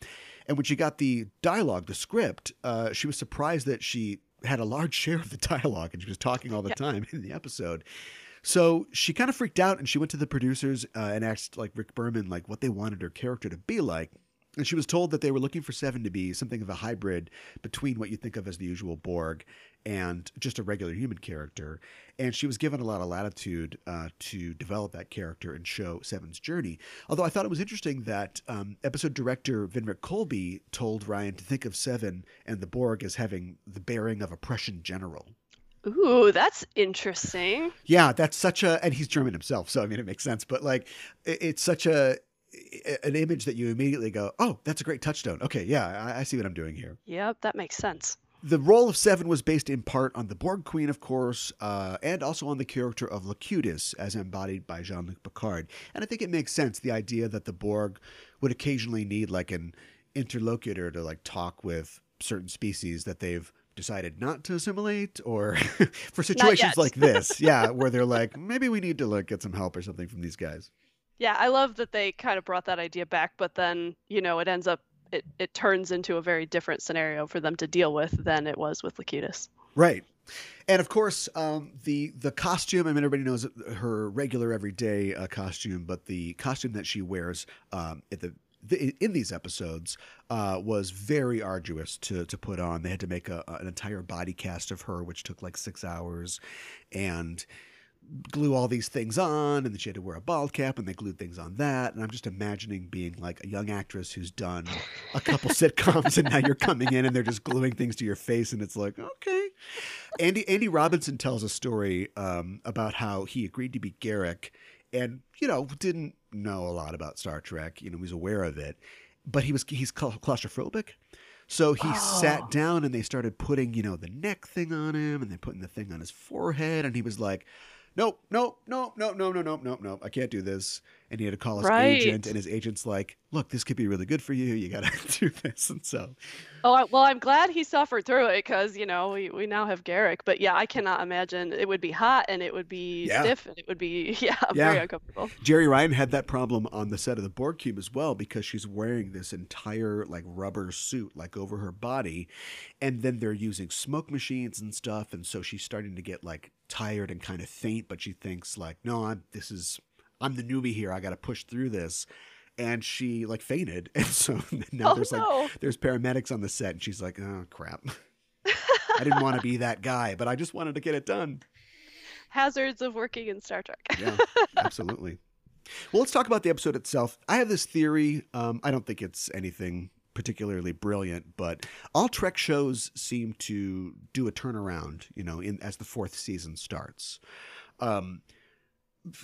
And when she got the dialogue, the script, uh, she was surprised that she had a large share of the [laughs] dialogue, and she was talking all the Yeah. time in the episode. So she kind of freaked out, and she went to the producers uh, and asked, like Rick Berman, like what they wanted her character to be like. And she was told that they were looking for Seven to be something of a hybrid between what you think of as the usual Borg and just a regular human character. And she was given a lot of latitude uh, to develop that character and show Seven's journey. Although I thought it was interesting that um, episode director Winrich Kolbe told Ryan to think of Seven and the Borg as having the bearing of a Prussian general. Ooh, that's interesting. Yeah, that's such a, and he's German himself, so I mean, it makes sense. But like, it- it's such a an image that you immediately go, "Oh, that's a great touchstone." Okay, yeah, I, I see what I'm doing here. Yep, that makes sense. The role of Seven was based in part on the Borg Queen, of course, uh, and also on the character of Locutus, as embodied by Jean Luc Picard. And I think it makes sense the idea that the Borg would occasionally need like an interlocutor to like talk with certain species that they've decided not to assimilate, or [laughs] for situations like this, [laughs] yeah, where they're like, maybe we need to like get some help or something from these guys. Yeah, I love that they kind of brought that idea back, but then, you know, it ends up it, it turns into a very different scenario for them to deal with than it was with Locutus. Right. And of course, um, the the costume. I mean, everybody knows her regular everyday uh, costume, but the costume that she wears um, at the in these episodes uh, was very arduous to to put on. They had to make a, an entire body cast of her, which took like six hours, and glue all these things on and then she had to wear a bald cap and they glued things on that and i'm just imagining being like a young actress who's done a couple [laughs] sitcoms and now you're coming in and they're just gluing things to your face and it's like okay andy andy robinson tells a story um, about how he agreed to be garak and you know didn't know a lot about star trek you know he was aware of it but he was he's claustrophobic so he Oh. sat down and they started putting, you know, the neck thing on him and then putting the thing on his forehead. And he was like, nope, nope, nope, nope, nope, nope, nope, nope. I can't do this. And he had to call his Right. agent, and his agent's like, look, this could be really good for you. You got to [laughs] do this. And so, Oh, I, well, I'm glad he suffered through it because, you know, we, we now have Garak. But yeah, I cannot imagine it would be hot and it would be Yeah. stiff and it would be, [laughs] yeah, Yeah. very uncomfortable. Jeri Ryan had that problem on the set of the Borg Cube as well because she's wearing this entire like rubber suit like over her body, and then they're using smoke machines and stuff, and so she's starting to get like tired and kind of faint. But she thinks like, no, I'm this is I'm the newbie here. I got to push through this. And she like fainted, [laughs] and so now Oh, there's like no. there's paramedics on the set, and she's like, oh crap, [laughs] I didn't want to be that guy, but I just wanted to get it done. Hazards of working in Star Trek. Yeah, [laughs] absolutely. Well, let's talk about the episode itself. I have this theory. Um, I don't think it's anything particularly brilliant, but all Trek shows seem to do a turnaround. You know, in as the fourth season starts. Um,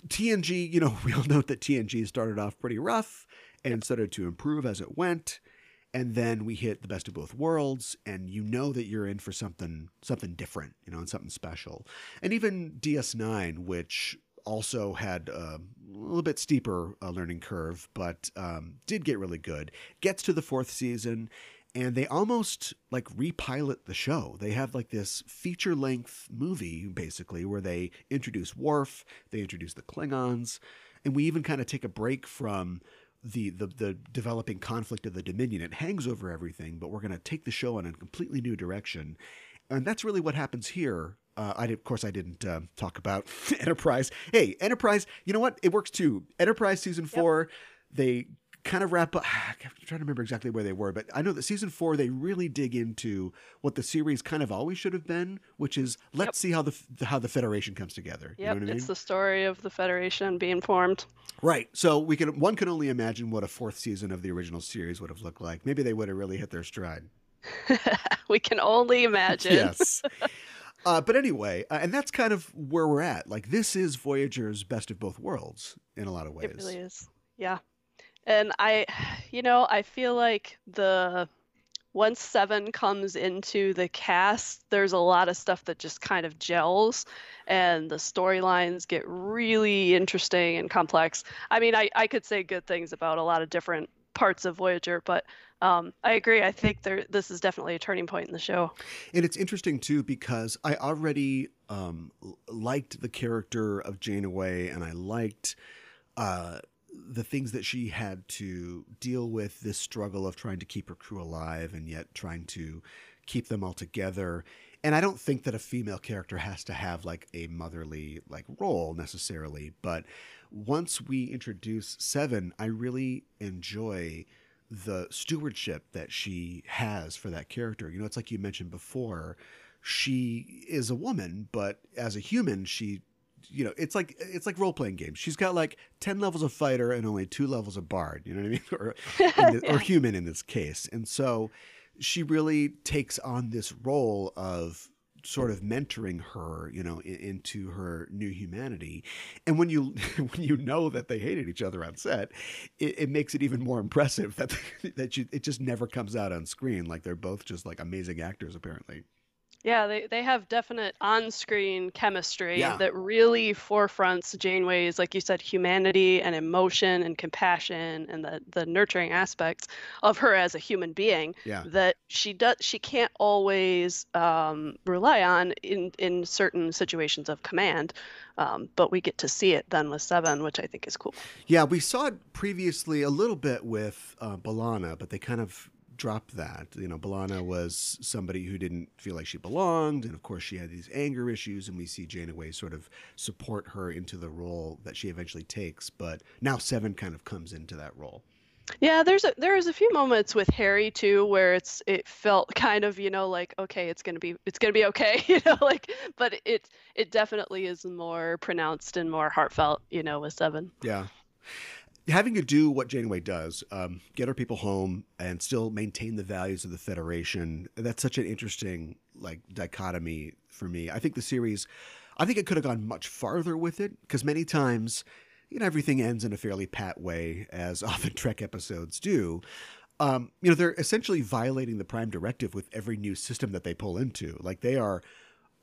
TNG, you know, [laughs] we all know that TNG started off pretty rough and started to improve as it went. and then we hit the best of both worlds and you know that you're in for something something different you know and something special and even ds9 which also had a little bit steeper uh, learning curve but um, did get really good gets to the fourth season and they almost like repilot the show. They have like this feature length movie basically where they introduce Worf, they introduce the Klingons, and we even kind of take a break from the, the the developing conflict of the Dominion. It hangs over everything, but we're going to take the show in a completely new direction, and that's really what happens here. Uh, I did, of course I didn't uh, talk about [laughs] Enterprise. Hey, Enterprise, you know what? It works too. Enterprise season four, yep. they kind of wrap up. [sighs] I'm trying to remember exactly where they were, but I know that season four they really dig into what the series kind of always should have been, which is let's yep. see how the how the Federation comes together. Yep, you know it's I mean? the story of the Federation being formed. Right. So we can one can only imagine what a fourth season of the original series would have looked like. Maybe they would have really hit their stride. [laughs] we can only imagine. yes. [laughs] Uh, but anyway, uh, and that's kind of where we're at. Like this is Voyager's best of both worlds in a lot of ways. It really is. Yeah. And I, [sighs] you know, I feel like the once Seven comes into the cast, there's a lot of stuff that just kind of gels and the storylines get really interesting and complex. I mean, I, I could say good things about a lot of different parts of Voyager, but um, I agree. I think there, this is definitely a turning point in the show. And it's interesting too because I already um, liked the character of Janeway, and I liked uh, the things that she had to deal with this struggle of trying to keep her crew alive and yet trying to keep them all together. And i don't think that a female character has to have like a motherly like role necessarily. But once we introduce seven i really enjoy the stewardship that she has for that character. You know it's like you mentioned before she is a woman but as a human she you know, it's like it's like role playing games. She's got like ten levels of fighter and only two levels of bard. You know what I mean, [laughs] or the, [laughs] yeah. or human in this case. And so she really takes on this role of sort of mentoring her, you know, in, into her new humanity. And when you [laughs] when you know that they hated each other on set, it, it makes it even more impressive that that you, it just never comes out on screen. Like they're both just like amazing actors, apparently. Yeah, they, they have definite on screen chemistry Yeah. that really forefronts Janeway's, like you said, humanity and emotion and compassion and the, the nurturing aspects of her as a human being Yeah. that she does she can't always um, rely on in, in certain situations of command. Um, but we get to see it then with Seven, which I think is cool. Yeah, we saw it previously a little bit with uh, B'Elanna, but they kind of dropped that. You know, B'Elanna was somebody who didn't feel like she belonged, and of course she had these anger issues, and we see Janeway sort of support her into the role that she eventually takes. But now Seven kind of comes into that role. Yeah, there's a there's a few moments with Harry too where it's it felt kind of you know like okay it's gonna be it's gonna be okay [laughs] you know like but it it definitely is more pronounced and more heartfelt you know with Seven. Yeah. Having to do what Janeway does, um, get our people home and still maintain the values of the Federation, that's such an interesting like dichotomy for me. I think the series, I think it could have gone much farther with it because many times, you know, everything ends in a fairly pat way, as [laughs] often Trek episodes do. Um, you know, they're essentially violating the Prime Directive with every new system that they pull into. Like they are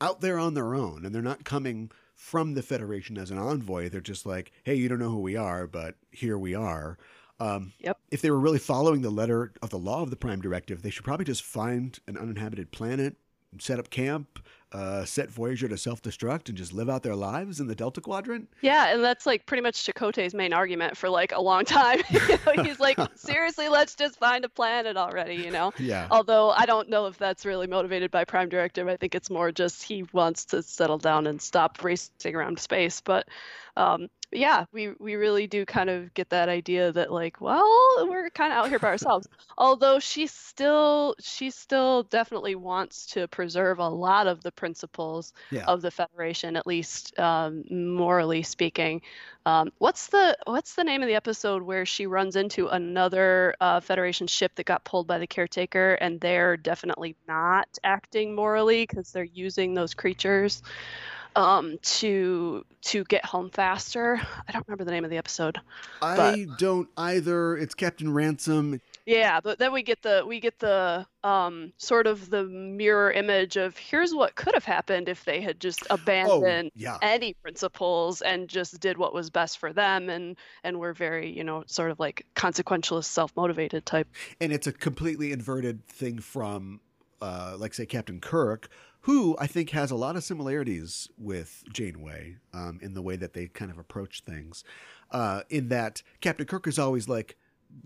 out there on their own, and they're not coming from the Federation as an envoy. They're just like, hey, you don't know who we are, but here we are. Um, Yep. if they were really following the letter of the law of the Prime Directive, they should probably just find an uninhabited planet, set up camp, uh, set Voyager to self destruct, and just live out their lives in the Delta Quadrant. Yeah, and that's like pretty much Chakotay's main argument for like a long time. [laughs] you know, he's like, [laughs] seriously, let's just find a planet already, you know? Yeah. Although I don't know if that's really motivated by Prime Directive. I think it's more just he wants to settle down and stop racing around space. But um, yeah, we we really do kind of get that idea that like, well, we're kind of out here by ourselves. Although she still she still definitely wants to preserve a lot of the principles Yeah. of the Federation, at least um, morally speaking. Um, what's the what's the name of the episode where she runs into another uh, Federation ship that got pulled by the caretaker, and they're definitely not acting morally because they're using those creatures um, to to get home faster. I don't remember the name of the episode. I don't either. It's Captain Ransom. Yeah, but then we get the we get the um sort of the mirror image of here's what could have happened if they had just abandoned Oh, yeah. any principles and just did what was best for them and and were very, you know, sort of like consequentialist, self-motivated type. and it's a completely inverted thing from uh, like say captain kirk who i think has a lot of similarities with janeway um, in the way that they kind of approach things uh, in that captain kirk is always like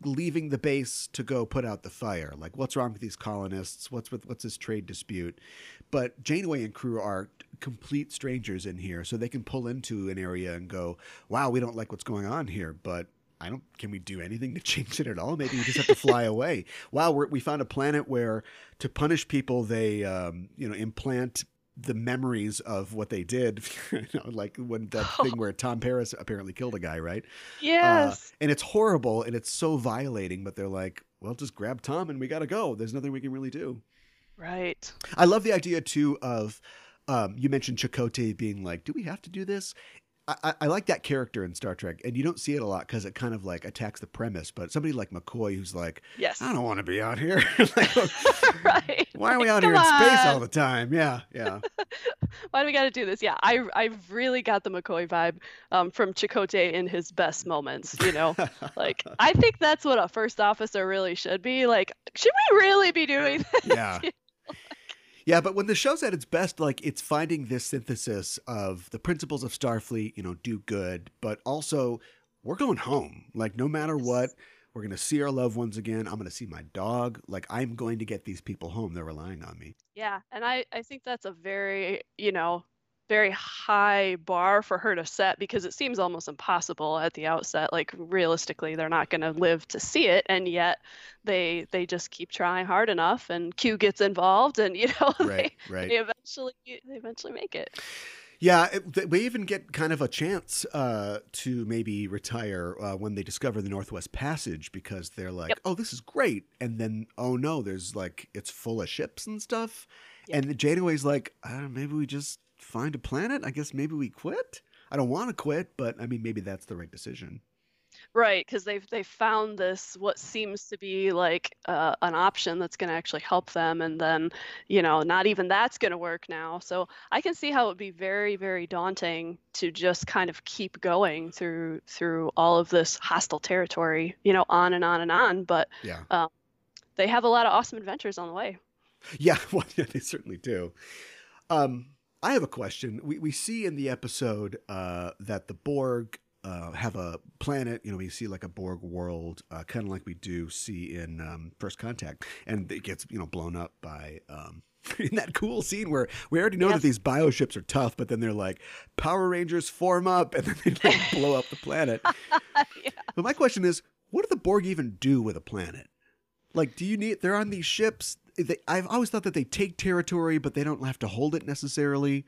leaving the base to go put out the fire. Like what's wrong with these colonists? What's with what's this trade dispute? But janeway and crew are complete strangers in here so they can pull into an area and go wow we don't like what's going on here but I don't. Can we do anything to change it at all? Maybe we just have to fly [laughs] away. Wow, we're, we found a planet where to punish people, they um, you know implant the memories of what they did. [laughs] you know, like when that [laughs] thing where Tom Paris apparently killed a guy, right? Uh, Yes. and it's horrible and it's so violating. But they're like, well, just grab Tom and we got to go. There's nothing we can really do. right. I love the idea too of um, you mentioned Chakotay being like, "Do we have to do this?" I, I, like that character in Star Trek, and you don't see it a lot because it kind of like attacks the premise. But somebody like McCoy, who's like, Yes. "I don't want to be out here. [laughs] like, [laughs] right. why are we Like, [laughs] out here in space all the time?" Yeah, yeah, Why do we got to do this? Yeah, I I really got the McCoy vibe um, from Chakotay in his best moments. You know, like I think that's what a first officer really should be. Like, should we really be doing this? yeah. Yeah, but when the show's at its best, like it's finding this synthesis of the principles of Starfleet, you know, do good, but also we're going home. Like no matter what, we're going to see our loved ones again. I'm going to see my dog. Like I'm going to get these people home. They're relying on me. Yeah, and I I think that's a very you know very high bar for her to set because it seems almost impossible at the outset. Like realistically, they're not going to live to see it, and yet they they just keep trying hard enough, and Q gets involved, and you know [laughs] Right, they, right. they eventually they eventually make it. Yeah, it, we even get kind of a chance uh, to maybe retire uh, when they discover the Northwest Passage because they're like, Yep. "Oh, this is great," and then, "Oh no, there's like it's full of ships and stuff," and Janeway's like, I don't, "Maybe we just find a planet. I guess maybe we quit. I don't want to quit, but I mean, maybe that's the right decision." Right, because they've they found this what seems to be like uh, an option that's going to actually help them, and then you know not even that's going to work now. So I can see how it would be very very daunting to just kind of keep going through through all of this hostile territory, you know, on and on and on. But Yeah, they have a lot of awesome adventures on the way. yeah, [laughs] well, yeah, they certainly do. Um, I have a question. We we see in the episode uh, that the Borg uh, have a planet. You know, we see like a Borg world, uh, kind of like we do see in um, First Contact, and it gets you know blown up by. Um, [laughs] in that cool scene where we already know that these bioships are tough, but then they're like Power Rangers form up [laughs] and then they like blow up the planet. [laughs] Yeah. But my question is, what do the Borg even do with a planet? Like, do you need? They're on these ships. They, I've always thought that they take territory, but they don't have to hold it necessarily.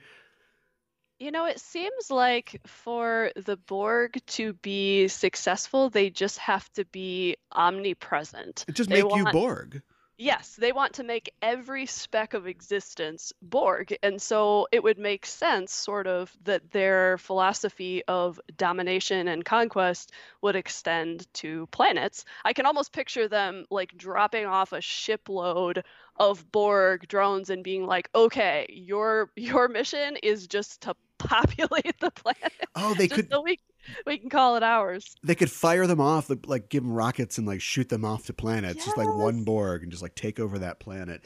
You know, it seems like for the Borg to be successful, they just have to be omnipresent. It just make you Borg. Yes, they want to make every speck of existence Borg. And so it would make sense, sort of, that their philosophy of domination and conquest would extend to planets. I can almost picture them like dropping off a shipload of Borg drones and being like, okay, your your mission is just to populate the planet. Oh, they [laughs] just could so we, [laughs] we can call it ours. they could fire them off, like, like give them rockets and like shoot them off to planets, just like one Borg, and just like take over that planet.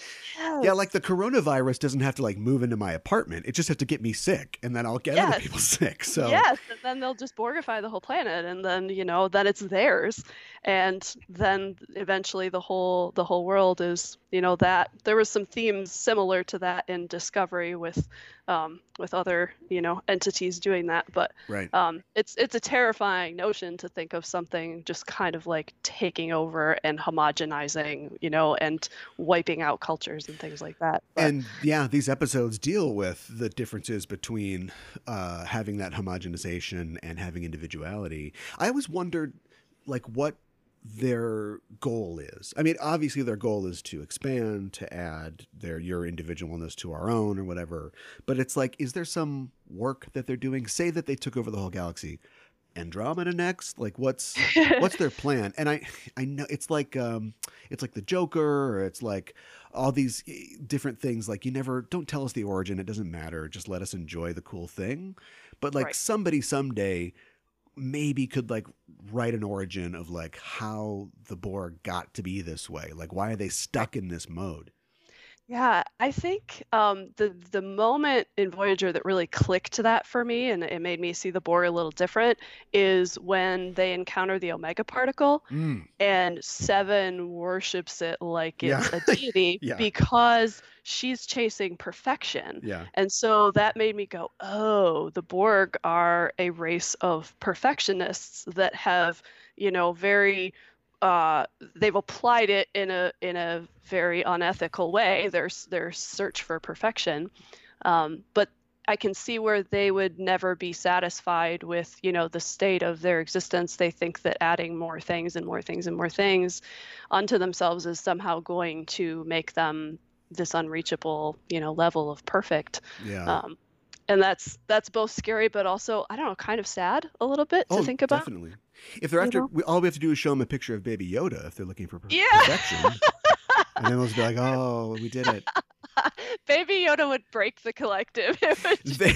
Yeah, like the coronavirus doesn't have to like move into my apartment. It just has to get me sick, and then I'll get other people [laughs] sick. So Yes, and then they'll just Borgify the whole planet, and then you know then it's theirs, and then eventually the whole the whole world is you know that there was some themes similar to that in Discovery with um, with other you know entities doing that, but right. um, it's it's a terrifying notion to think of something just kind of like taking over and homogenizing, you know, and wiping out cultures and things like that. But- and yeah, these episodes deal with the differences between uh, having that homogenization and having individuality. I always wondered, like, what their goal is. I mean, obviously, their goal is to expand, to add their your individualness to our own, or whatever. But it's like, is there some work that they're doing? Say that they took over the whole galaxy. Andromeda next? Like, what's [laughs] what's their plan? And I I know it's like um it's like the Joker, or it's like all these eh, different things. Like, you never don't tell us the origin; it doesn't matter. Just let us enjoy the cool thing. But like Right. somebody someday maybe could like write an origin of like how the Borg got to be this way. Like, why are they stuck in this mode? Yeah, I think um, the the moment in Voyager that really clicked that for me and it made me see the Borg a little different is when they encounter the Omega particle Mm, and Seven worships it like Yeah. it's a [laughs] deity Yeah. because she's chasing perfection. yeah. And so that made me go, oh, the Borg are a race of perfectionists that have, you know, very uh, they've applied it in a in a very unethical way. Their their search for perfection, um, but I can see where they would never be satisfied with, you know, the state of their existence. They think that adding more things and more things and more things onto themselves is somehow going to make them this unreachable, you know, level of perfect. Yeah. Um, and that's that's both scary, but also I don't know, kind of sad a little bit to oh, think about. definitely. If they're You after, know? we, all we have to do is show them a picture of Baby Yoda if they're looking for per- Yeah. perfection, [laughs] and then they'll just be like, "Oh, we did it." [laughs] Baby Yoda would break the collective. [laughs] They,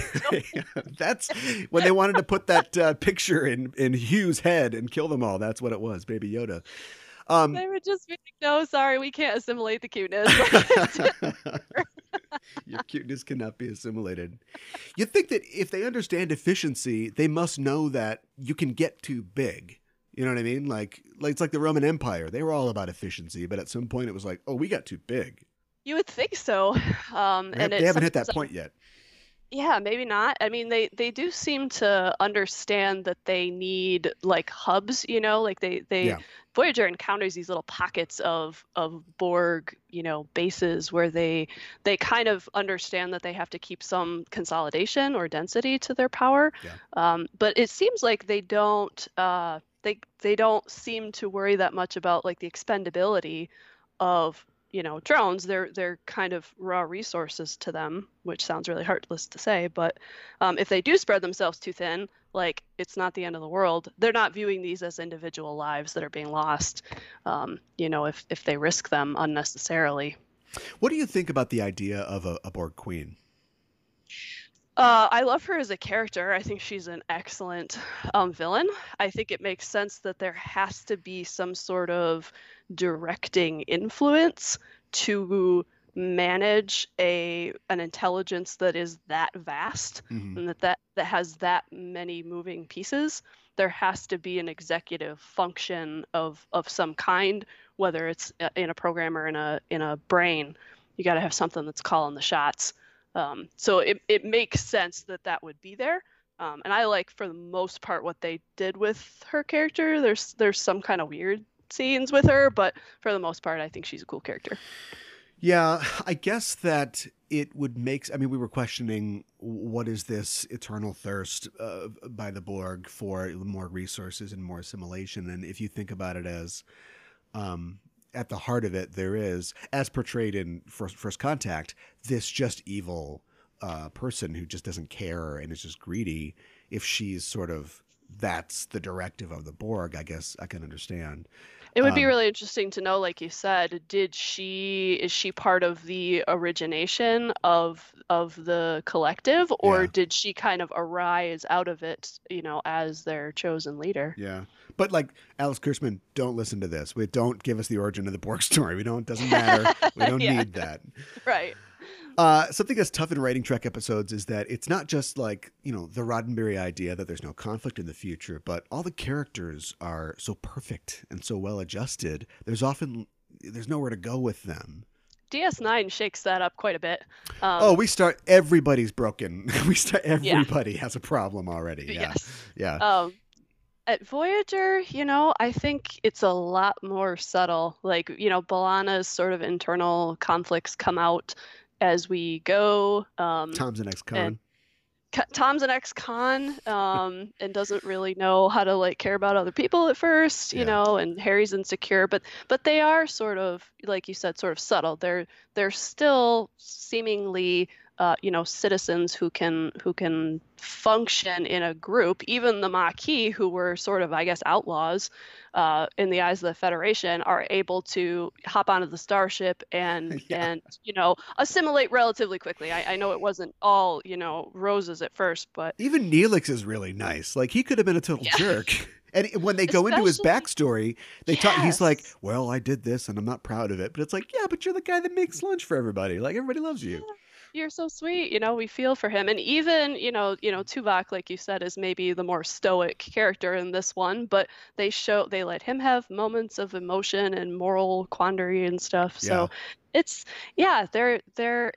that's when they wanted to put that uh, picture in in Hugh's head and kill them all. That's what it was, Baby Yoda. Um, they would just be like, no, sorry, we can't assimilate the cuteness. Your cuteness cannot be assimilated. You'd think that if they understand efficiency, they must know that you can get too big. You know what I mean? Like, like it's like the Roman Empire. They were all about efficiency, but at some point it was like, oh, we got too big. you would think so. [sighs] Um, They, and they haven't hit that point yet. Yeah, maybe not. I mean, they they do seem to understand that they need like hubs, you know, like they they Yeah. Voyager encounters these little pockets of of Borg, you know, bases where they they kind of understand that they have to keep some consolidation or density to their power. Yeah. Um, but it seems like they don't uh they they don't seem to worry that much about like the expendability of you know drones they're they're kind of raw resources to them which sounds really heartless to say but um, if they do spread themselves too thin like it's not the end of the world they're not viewing these as individual lives that are being lost um, you know if if they risk them unnecessarily What do you think about the idea of a, a Borg queen? Uh, I love her as a character. I think she's an excellent um, villain. I think it makes sense that there has to be some sort of directing influence to manage a an intelligence that is that vast Mhm. and that, that that has that many moving pieces. There has to be an executive function of of some kind, whether it's uh, in a program or in a in a brain. You got to have something that's calling the shots. Um, so it, it makes sense that that would be there. Um, and I like for the most part what they did with her character. There's there's some kind of weird scenes with her, but for the most part, I think she's a cool character. Yeah, I guess that it would make. I mean, we were questioning what is this eternal thirst uh, by the Borg for more resources and more assimilation, and if you think about it as, um, at the heart of it, there is, as portrayed in First, First Contact, this just evil uh, person who just doesn't care and is just greedy. If she's sort of that's the directive of the Borg, I guess I can understand. It would be Um, really interesting to know, like you said, did she is she part of the origination of of the collective, or Yeah. did she kind of arise out of it, you know, as their chosen leader? Yeah. But like Alex Kurtzman, don't listen to this. We don't give us the origin of the Borg story. We don't. Doesn't matter. [laughs] We don't Yeah. need that. Right. Uh, something that's tough in writing Trek episodes is that it's not just like you know the Roddenberry idea that there's no conflict in the future, but all the characters are so perfect and so well adjusted. There's often there's nowhere to go with them. DS9 shakes that up quite a bit. Um, oh, we start. Everybody's broken. [laughs] we start. Everybody has a problem already. Yeah. yes. Yeah. Um, at Voyager, you know, I think it's a lot more subtle. Like, you know, B'Elanna's sort of internal conflicts come out as we go. Um, Tom's an ex-con. Tom's an ex-con um, [laughs] and doesn't really know how to like care about other people at first, you Yeah. know. And Harry's insecure, but but they are sort of like you said, sort of subtle. They're they're still seemingly uh, you know citizens who can who can function in a group. Even the Maquis, who were sort of I guess outlaws uh, in the eyes of the Federation, are able to hop onto the starship and [laughs] yeah. and you know assimilate relatively quickly. I, I know it wasn't all you know roses at first, but even Neelix is really nice. Like he could have been a total yeah. jerk. [laughs] And when they go Especially, into his backstory, they yes. talk. He's like, "Well, I did this, and I'm not proud of it." But it's like, yeah, but you're the guy that makes lunch for everybody. Like everybody loves you. Yeah. You're so sweet. You know, we feel for him, and even you know, you know, Tuvok, like you said, is maybe the more stoic character in this one. But they show they let him have moments of emotion and moral quandary and stuff. Yeah. So it's yeah, they're they're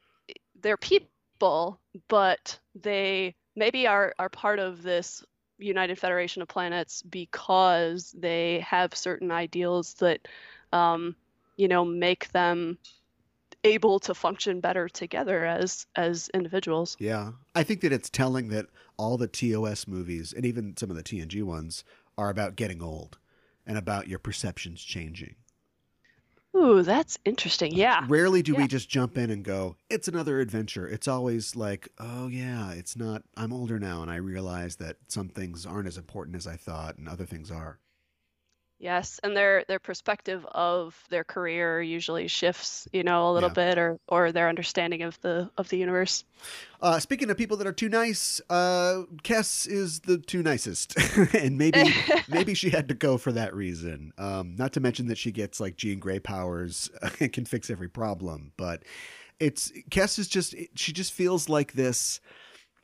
they're people, but they maybe are are part of this United Federation of Planets because they have certain ideals that, um, you know, make them able to function better together as as individuals. Yeah, I think that it's telling that all the TOS movies and even some of the TNG ones are about getting old and about your perceptions changing. Ooh, that's interesting. Yeah. Rarely do yeah. we just jump in and go, it's another adventure. It's always like, oh, yeah, it's not, I'm older now and I realize that some things aren't as important as I thought and other things are. Yes, and their their perspective of their career usually shifts, you know, a little yeah. bit, or or their understanding of the of the universe. Uh, speaking of people that are too nice, uh, Kes is the too nicest, [laughs] and maybe [laughs] maybe she had to go for that reason. Um, not to mention that she gets like Jean Grey powers [laughs] and can fix every problem, but it's Kes is just she just feels like this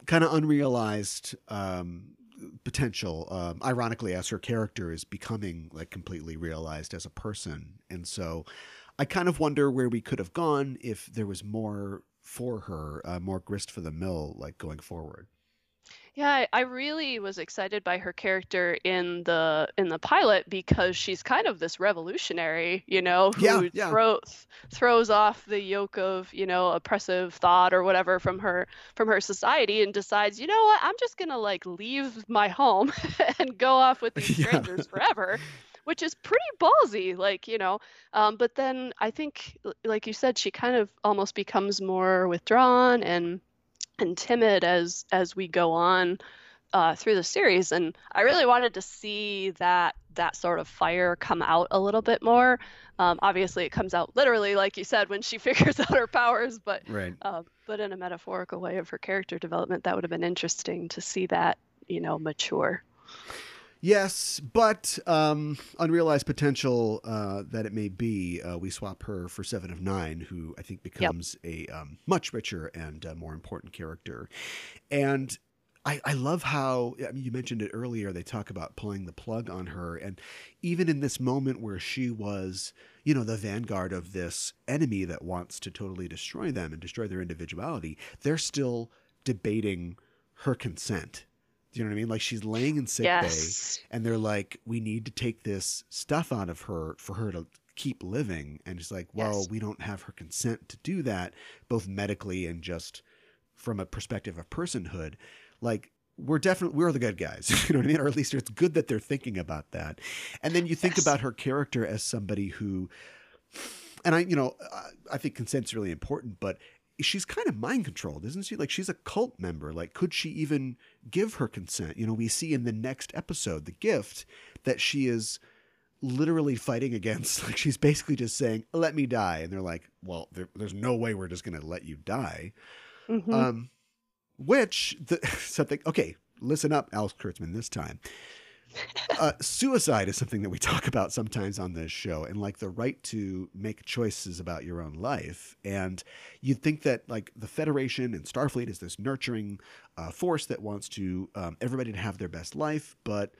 kind of unrealized um, potential. Um, ironically, as her character is becoming like completely realized as a person, and so I kind of wonder where we could have gone if there was more for her, uh, more grist for the mill, like going forward. Yeah, I really was excited by her character in the in the pilot because she's kind of this revolutionary, you know, who yeah, yeah. Throw, throws off the yoke of you know oppressive thought or whatever from her from her society and decides, you know what, I'm just gonna like leave my home [laughs] and go off with [laughs] these strangers yeah. forever which is pretty ballsy like you know um, but then i think like you said she kind of almost becomes more withdrawn and and timid as as we go on uh, through the series, and I really wanted to see that that sort of fire come out a little bit more. Um, obviously, it comes out literally, like you said, when she [laughs] figures out her powers, but right. uh, but in a metaphorical way of her character development, that would have been interesting to see that you know mature. Yes, but um, unrealized potential uh, that it may be, uh, we swap her for Seven of Nine, who I think becomes yep. a um, much richer and uh, more important character. And I, I love how I mean, you mentioned it earlier. They talk about pulling the plug on her, and even in this moment where she was, you know, the vanguard of this enemy that wants to totally destroy them and destroy their individuality, they're still debating her consent do you know what I mean? Like she's laying in sick yes. bay, and they're like, "We need to take this stuff out of her for her to keep living." And she's like, "Well, yes. we don't have her consent to do that, both medically and just from a perspective of personhood." Like we're definitely we're the good guys, [laughs] you know what I mean? Or at least it's good that they're thinking about that. And then you think yes. about her character as somebody who and I, you know, I think consent's really important, but she's kind of mind controlled, isn't she? Like she's a cult member. Like, could she even give her consent? You know, we see in the next episode, The Gift, that she is literally fighting against. [laughs] Like, she's basically just saying, "Let me die," and they're like, "Well, there, there's no way we're just going to let you die." Mm-hmm. Um, which the [laughs] something? Okay, listen up, Alex Kurtzman. This time, uh, suicide is something that we [laughs] talk about sometimes on this show, and like the right to make choices about your own life. And you'd think that like the Federation and Starfleet is this nurturing uh, force that wants to um, everybody to have their best life, but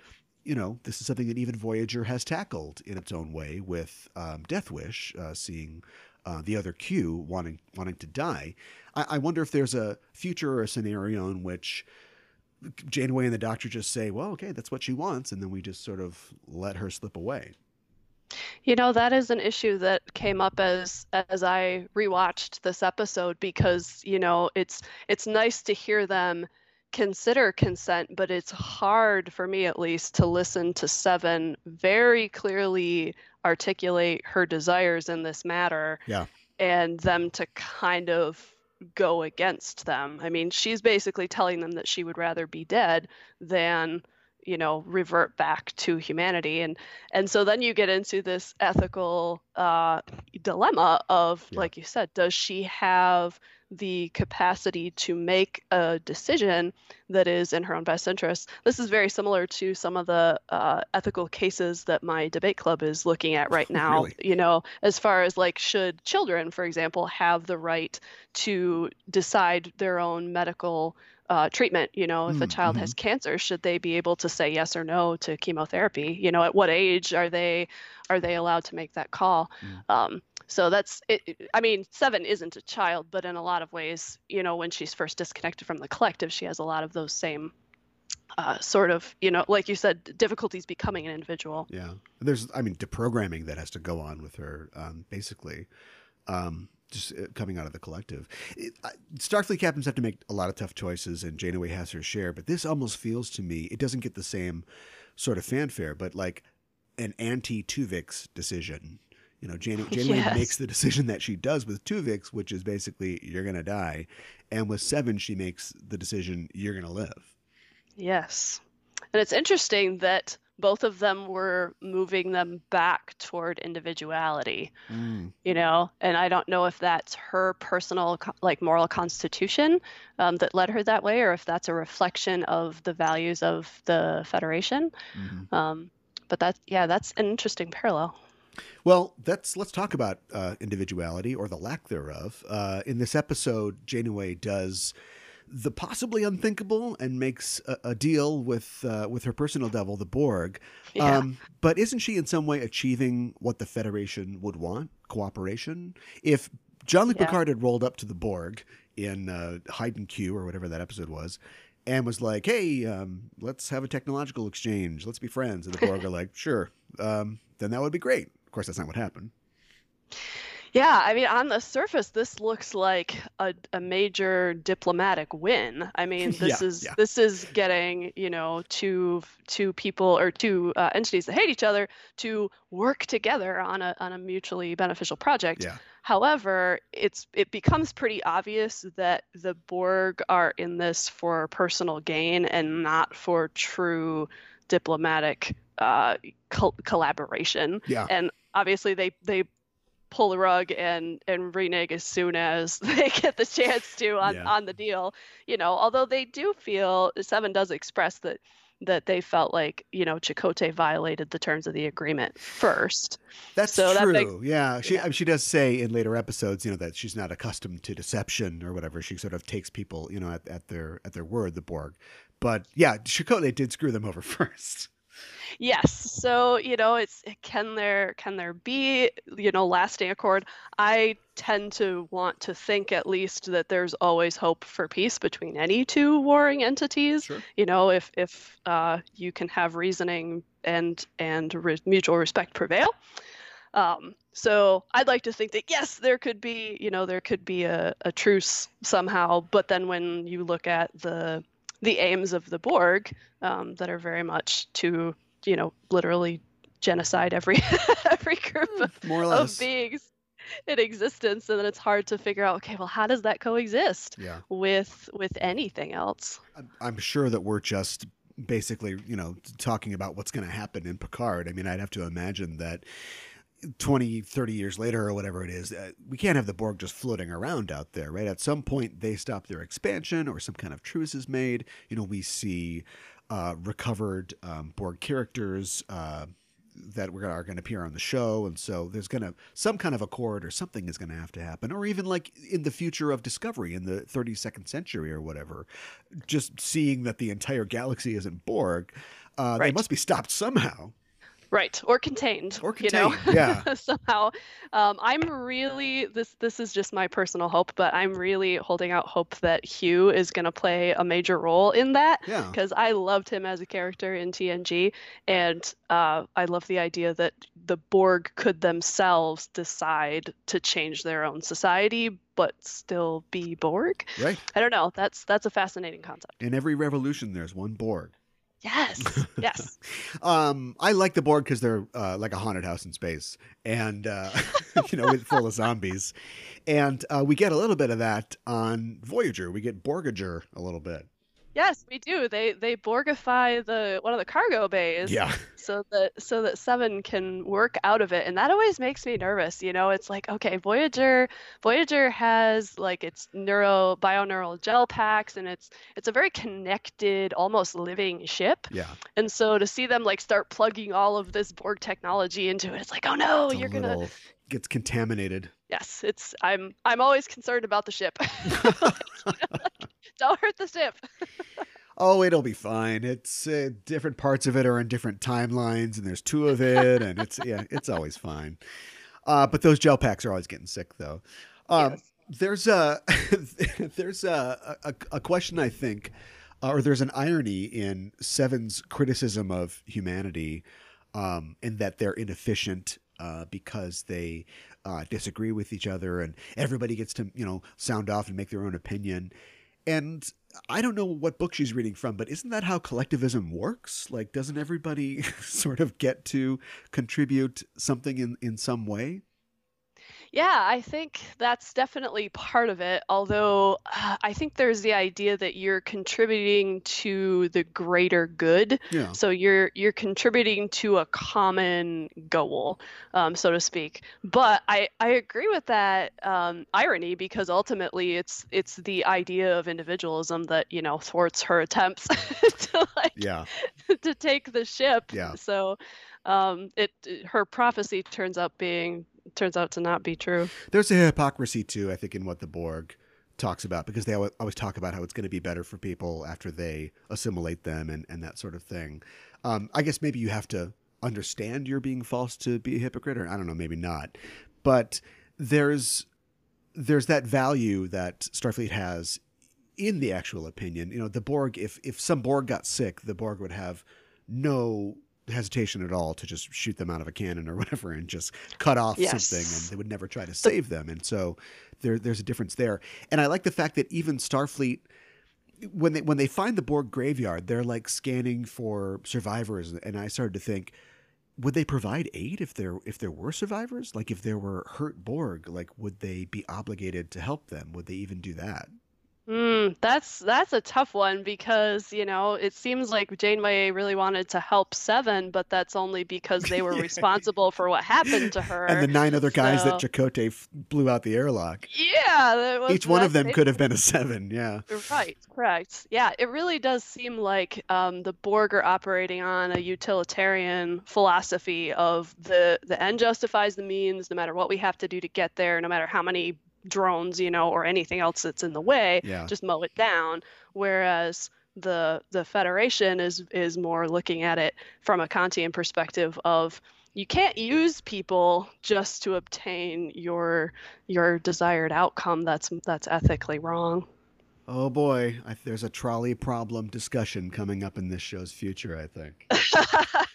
you know this is something that even Voyager has tackled in its own way with um, Death Wish, uh, seeing. Uh, the other Q wanting wanting to die. I, I wonder if there's a future or a scenario in which Janeway and the doctor just say, well, okay, that's what she wants. And then we just sort of let her slip away. You know, that is an issue that came up as as I rewatched this episode because, you know, it's it's nice to hear them consider consent, but it's hard for me at least to listen to Seven very clearly articulate her desires in this matter. Yeah. And them to kind of go against them. I mean, she's basically telling them that she would rather be dead than you know revert back to humanity and and so then you get into this ethical uh, dilemma of yeah. like you said does she have the capacity to make a decision that is in her own best interest this is very similar to some of the uh, ethical cases that my debate club is looking at right [laughs] now really? you know as far as like should children for example have the right to decide their own medical uh, treatment. You know, if mm, a child mm-hmm. has cancer, should they be able to say yes or no to chemotherapy? You know, at what age are they are they allowed to make that call? Mm. Um, so that's it. I mean, seven isn't a child, but in a lot of ways, you know, when she's first disconnected from the collective, she has a lot of those same uh, sort of, you know, like you said, difficulties becoming an individual. Yeah, there's, I mean, deprogramming that has to go on with her, um, basically. Um, just uh, coming out of the collective. It, Starfleet captains have to make a lot of tough choices, and Janeway has her share. But this almost feels to me it doesn't get the same sort of fanfare, but like an anti Tuvix decision. You know, Jan- [laughs] Janeway yes. makes the decision that she does with Tuvix, which is basically you're going to die, and with Seven, she makes the decision you're going to live. Yes, and it's interesting that both of them were moving them back toward individuality mm. you know and i don't know if that's her personal like moral constitution um, that led her that way or if that's a reflection of the values of the federation mm-hmm. um, but that's yeah that's an interesting parallel well, that's let's talk about uh, individuality or the lack thereof. Uh, in this episode, Janeway does the possibly unthinkable and makes a, a deal with uh, with her personal devil, the Borg. Yeah. Um, but isn't she in some way achieving what the Federation would want? Cooperation. If Jean-Luc yeah. Picard had rolled up to the Borg in uh, Haiden Q or whatever that episode was, and was like, "Hey, um, let's have a technological exchange. Let's be friends," and the Borg are [laughs] like, "Sure," um, then that would be great. Of course, that's not what happened. Yeah, I mean, on the surface, this looks like a, a major diplomatic win. I mean, [laughs] this yeah, is yeah. this is getting you know two two people or two uh, entities that hate each other to work together on a on a mutually beneficial project. Yeah. However, it's it becomes pretty obvious that the Borg are in this for personal gain and not for true diplomatic uh, co- collaboration. Yeah. And obviously, they they pull the rug and and renege as soon as [laughs] they get the chance to on yeah. on the deal. You know, although they do feel Seven does express that that they felt like you know Chakotay violated the terms of the agreement first. That's so true. That makes, yeah, she yeah. she does say in later episodes, you know, that she's not accustomed to deception or whatever. She sort of takes people, you know, at, at their at their word, the Borg. But yeah, Chakotay did screw them over [laughs] first. Yes. So, you know, it's can there can there be, you know, lasting accord? I tend to want to think at least that there's always hope for peace between any two warring entities. Sure. You know, if if uh, you can have reasoning and and re- mutual respect prevail. Um, so I'd like to think that yes, there could be, you know, there could be a, a truce somehow. But then when you look at the the aims of the Borg um, that are very much to you know literally genocide every [laughs] every group hmm, of, More or less. of beings in existence and then it's hard to figure out okay well how does that coexist yeah. with with anything else i'm sure that we're just basically you know talking about what's going to happen in picard i mean i'd have to imagine that 20 30 years later or whatever it is uh, we can't have the borg just floating around out there right at some point they stop their expansion or some kind of truce is made you know we see uh, recovered um, Borg characters uh, that were, are going to appear on the show, and so there's going to some kind of accord or something is going to have to happen, or even like in the future of Discovery in the 32nd century or whatever, just seeing that the entire galaxy isn't Borg, uh, right. they must be stopped somehow. Right, or contained. Or contained, you know? yeah. [laughs] Somehow, um, I'm really this. This is just my personal hope, but I'm really holding out hope that Hugh is going to play a major role in that. Yeah. Because I loved him as a character in TNG, and uh, I love the idea that the Borg could themselves decide to change their own society, but still be Borg. Right. I don't know. That's that's a fascinating concept. In every revolution, there's one Borg. Yes, [laughs] yes. um, I like the Borg because they're uh, like a haunted house in space, and uh, [laughs] you know, with full of zombies, and uh, we get a little bit of that on Voyager. We get Borgager a little bit. Yes, we do. They they Borgify the one of the cargo bays. Yeah. So that so that Seven can work out of it, and that always makes me nervous. You know, it's like okay, Voyager Voyager has like its neuro bioneural gel packs, and it's it's a very connected, almost living ship. Yeah. And so to see them like start plugging all of this Borg technology into it, it's like oh no, It's you're gonna gets contaminated. yes, it's I'm I'm always concerned about the ship. [laughs] [laughs] [laughs] Don't hurt the ship. [laughs] Oh, it'll be fine. It's uh, different parts of it are in different timelines, and there's two of it, and it's yeah, it's always fine. Uh, but those gel packs are always getting sick, though. Um, Yes. There's a [laughs] there's a, a a question I think, uh, or there's an irony in Seven's criticism of humanity, um, in that they're inefficient uh, because they uh, disagree with each other, and everybody gets to you know sound off and make their own opinion. And I don't know what book she's reading from, but isn't that how collectivism works? Like, doesn't everybody [laughs] sort of get to contribute something in, in some way? Yeah, I think that's definitely part of it. Although uh, I think there's the idea that you're contributing to the greater good. Yeah. So you're you're contributing to a common goal, um, so to speak. But I, I agree with that um, irony because ultimately it's it's the idea of individualism that you know thwarts her attempts [laughs] to like Yeah. [laughs] to take the ship. Yeah. So um, it her prophecy turns out being turns out to not be true. There's a hypocrisy, too, I think, in what the Borg talks about because they always talk about how it's going to be better for people after they assimilate them and, and that sort of thing. Um, I guess maybe you have to understand you're being false to be a hypocrite, or I don't know, maybe not. But there's there's that value that Starfleet has in the actual opinion. You know, the Borg, if if some Borg got sick, the Borg would have no hesitation at all to just shoot them out of a cannon or [laughs] whatever and just cut off Yes. something and they would never try to save them. And so there there's a difference there. And I like the fact that even Starfleet when they when they find the Borg graveyard, they're like scanning for survivors and I started to think would they provide aid if there if there were survivors? Like if there were hurt Borg, like would they be obligated to help them? Would they even do that? Mm, that's that's a tough one because you know it seems like Janeway really wanted to help Seven, but that's only because they were [laughs] responsible for what happened to [laughs] her. And the nine other guys that so- Chakotay f- blew out the airlock. yeah, that was- Each one of them could have been a seven. Yeah. Right, correct. Yeah, it really does seem like um, the Borg are operating on a utilitarian philosophy of the the end justifies the means, no matter what we have to do to get there, no matter how many drones, you know, or anything else that's in the way, Yeah. just mow it down. Whereas the the Federation is is more looking at it from a Kantian perspective of you can't use people just to obtain your your desired outcome that's that's ethically wrong. Oh boy, I, there's a trolley problem discussion coming up in this show's future. I think [laughs]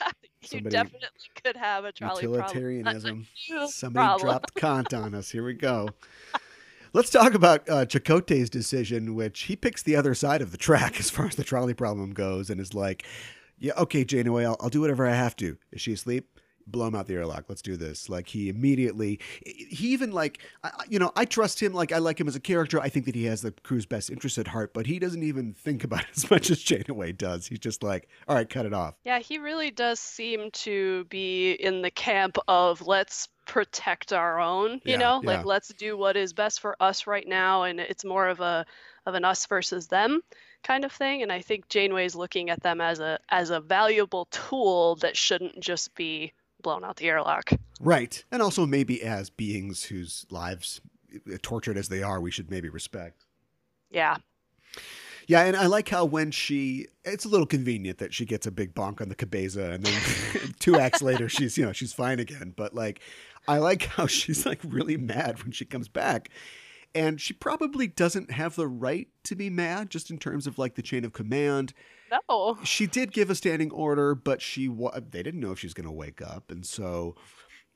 you definitely could have a trolley problem. utilitarianism. Huge Somebody problem. dropped Kant on us. Here we go. [laughs] Let's talk about uh, Chakotay's decision, which he picks the other side of the track [laughs] as far as the trolley problem goes, and is like, "Yeah, okay, Janeway, I'll, I'll do whatever I have to. Is she asleep? Blow him out the airlock. Let's do this." Like he immediately, he even like, I, you know, I trust him. Like I like him as a character. I think that he has the crew's best interest at heart, but he doesn't even think about it [laughs] as much as Janeway does. He's just like, "All right, cut it off." Yeah, he really does seem to be in the camp of let's protect our own, you Yeah, know, yeah. like let's do what is best for us right now, and it's more of a of an us versus them kind of thing. And I think Janeway's looking at them as a as a valuable tool that shouldn't just be blown out the airlock. Right. And also maybe as beings whose lives, uh, tortured as they are, we should maybe respect. Yeah, Yeah, and I like how when she, it's a little convenient that she gets a big bonk on the cabeza, and then [laughs] two acts later she's, you know, she's fine again. But like, I like how [laughs] she's like really mad when she comes back, and she probably doesn't have the right to be mad, just in terms of like the chain of command. no, She did give a standing order, but she wa- they didn't know if she was going to wake up, and so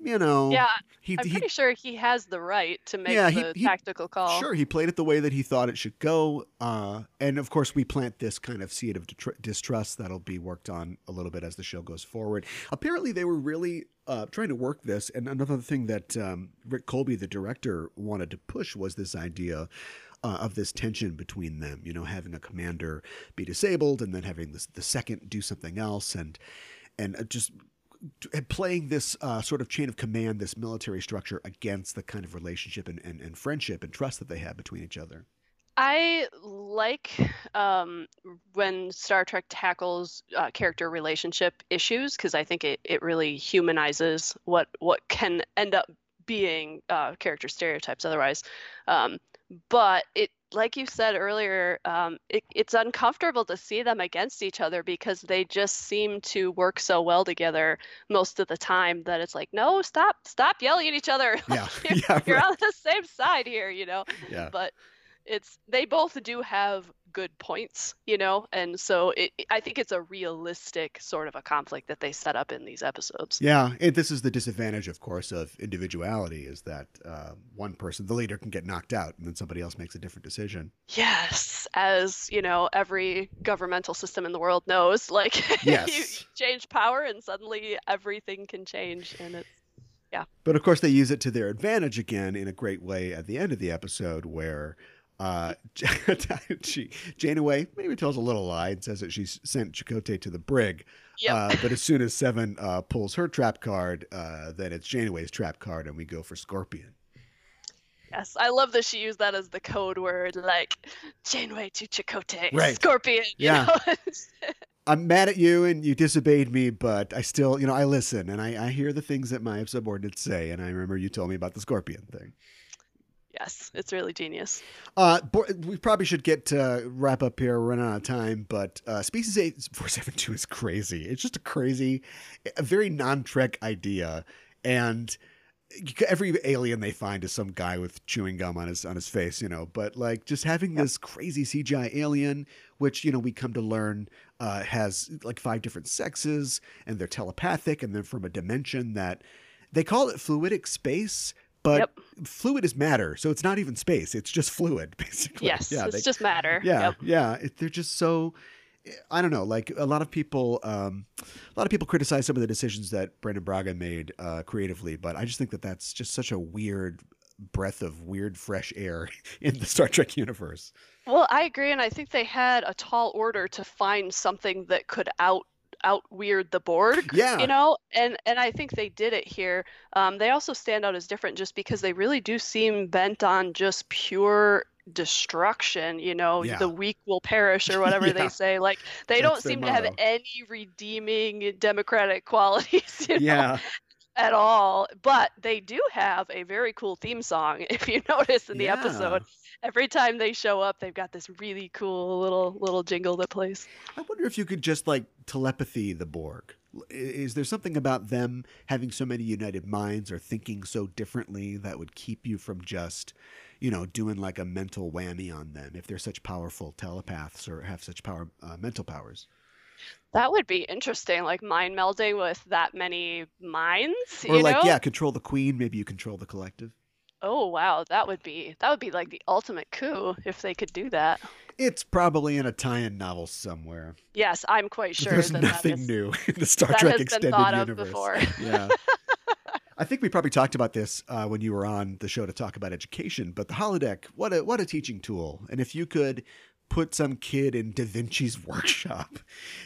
you know, Yeah, he, I'm he pretty sure he has the right to make Yeah, the he- tactical call. Sure, he played it the way that he thought it should go, uh, and of course, we plant this kind of seed of distrust that'll be worked on a little bit as the show goes forward. Apparently, they were really uh, trying to work this, and another thing that um, Rick Kolbe, the director, wanted to push was this idea. Uh, of this tension between them, you know, having a commander be disabled and then having this, the second do something else, and and uh, just and playing this uh, sort of chain of command, this military structure against the kind of relationship and, and, and friendship and trust that they have between each other. I like um, when Star Trek tackles uh, character relationship issues because I think it, it really humanizes what what can end up being uh, character stereotypes otherwise. Um, but it, like you said earlier, um, it, it's uncomfortable to see them against each other because they just seem to work so well together most of the time that it's like, no, stop, stop yelling at each other. [laughs] Yeah, you're, [laughs] yeah, you're on the same side here, you know Yeah, but it's they both do have good points, you know, and so it, I think it's a realistic sort of a conflict that they set up in these episodes. yeah. And this is the disadvantage, of course, of individuality is that uh, one person, the leader, can get knocked out, and then somebody else makes a different decision. Yes, as you know, every governmental system in the world knows, like [laughs] you change power and suddenly everything can change, and it's yeah. But of course, they use it to their advantage again in a great way at the end of the episode, where uh, [laughs] she, Janeway maybe tells a little lie and says that she sent Chakotay to the brig. Yep. Uh, but as soon as Seven uh, pulls her trap card, uh, then it's Janeway's trap card, and we go for Scorpion. yes, I love that she used that as the code word, like Janeway to Chakotay, Right. Scorpion. You Yeah. know? [laughs] I'm mad at you and you disobeyed me, but I still, you know, I listen and I, I hear the things that my subordinates say. And I remember you told me about the scorpion thing. Yes, it's really genius. Uh, we probably should get to wrap up here. We're running out of time, but uh, Species 8472 is crazy. It's just a crazy, a very non Trek idea. And every alien they find is some guy with chewing gum on his on his face, you know. But like just having this crazy CGI alien, which you know we come to learn uh, has like five different sexes, and they're telepathic, and they're from a dimension that they call it fluidic space. But Yep. fluid is matter, so it's not even space; it's just fluid, [laughs] basically. Yes, yeah, it's they- just matter. yeah, Yep. yeah. It, they're just so. I don't know. Like a lot of people, um, a lot of people criticize some of the decisions that Brannon Braga made uh, creatively, but I just think that that's just such a weird breath of weird fresh air [laughs] in the Star Trek universe. Well, I agree, and I think they had a tall order to find something that could out out weird the Borg. Yeah. You know, and and I think they did it here. Um, they also stand out as different just because they really do seem bent on just pure destruction. You know, Yeah. the weak will perish or [laughs] whatever Yeah. they say. Like they That's don't seem to have any redeeming democratic [laughs] qualities. You know? Yeah, at all. But they do have a very cool theme song, [laughs] if you notice in the Yeah. episode. Every time they show up, they've got this really cool little little jingle that plays. I wonder if you could just like telepathy the Borg. Is there something about them having so many united minds or thinking so differently that would keep you from just, you know, doing like a mental whammy on them if they're such powerful telepaths or have such power uh, mental powers? That would be interesting, like mind melding with that many minds. Or you like, know? yeah, control the queen. Maybe you control the collective. Oh wow, that would be that would be like the ultimate coup if they could do that. It's probably in a tie-in novel somewhere. Yes, I'm quite sure There's that nothing that is, new in the Star that Trek has been extended universe. before. [laughs] yeah. [laughs] I think we probably talked about this uh, when you were on the show to talk about education, but the holodeck, what a what a teaching tool! And if you could put some kid in Da Vinci's [laughs] workshop,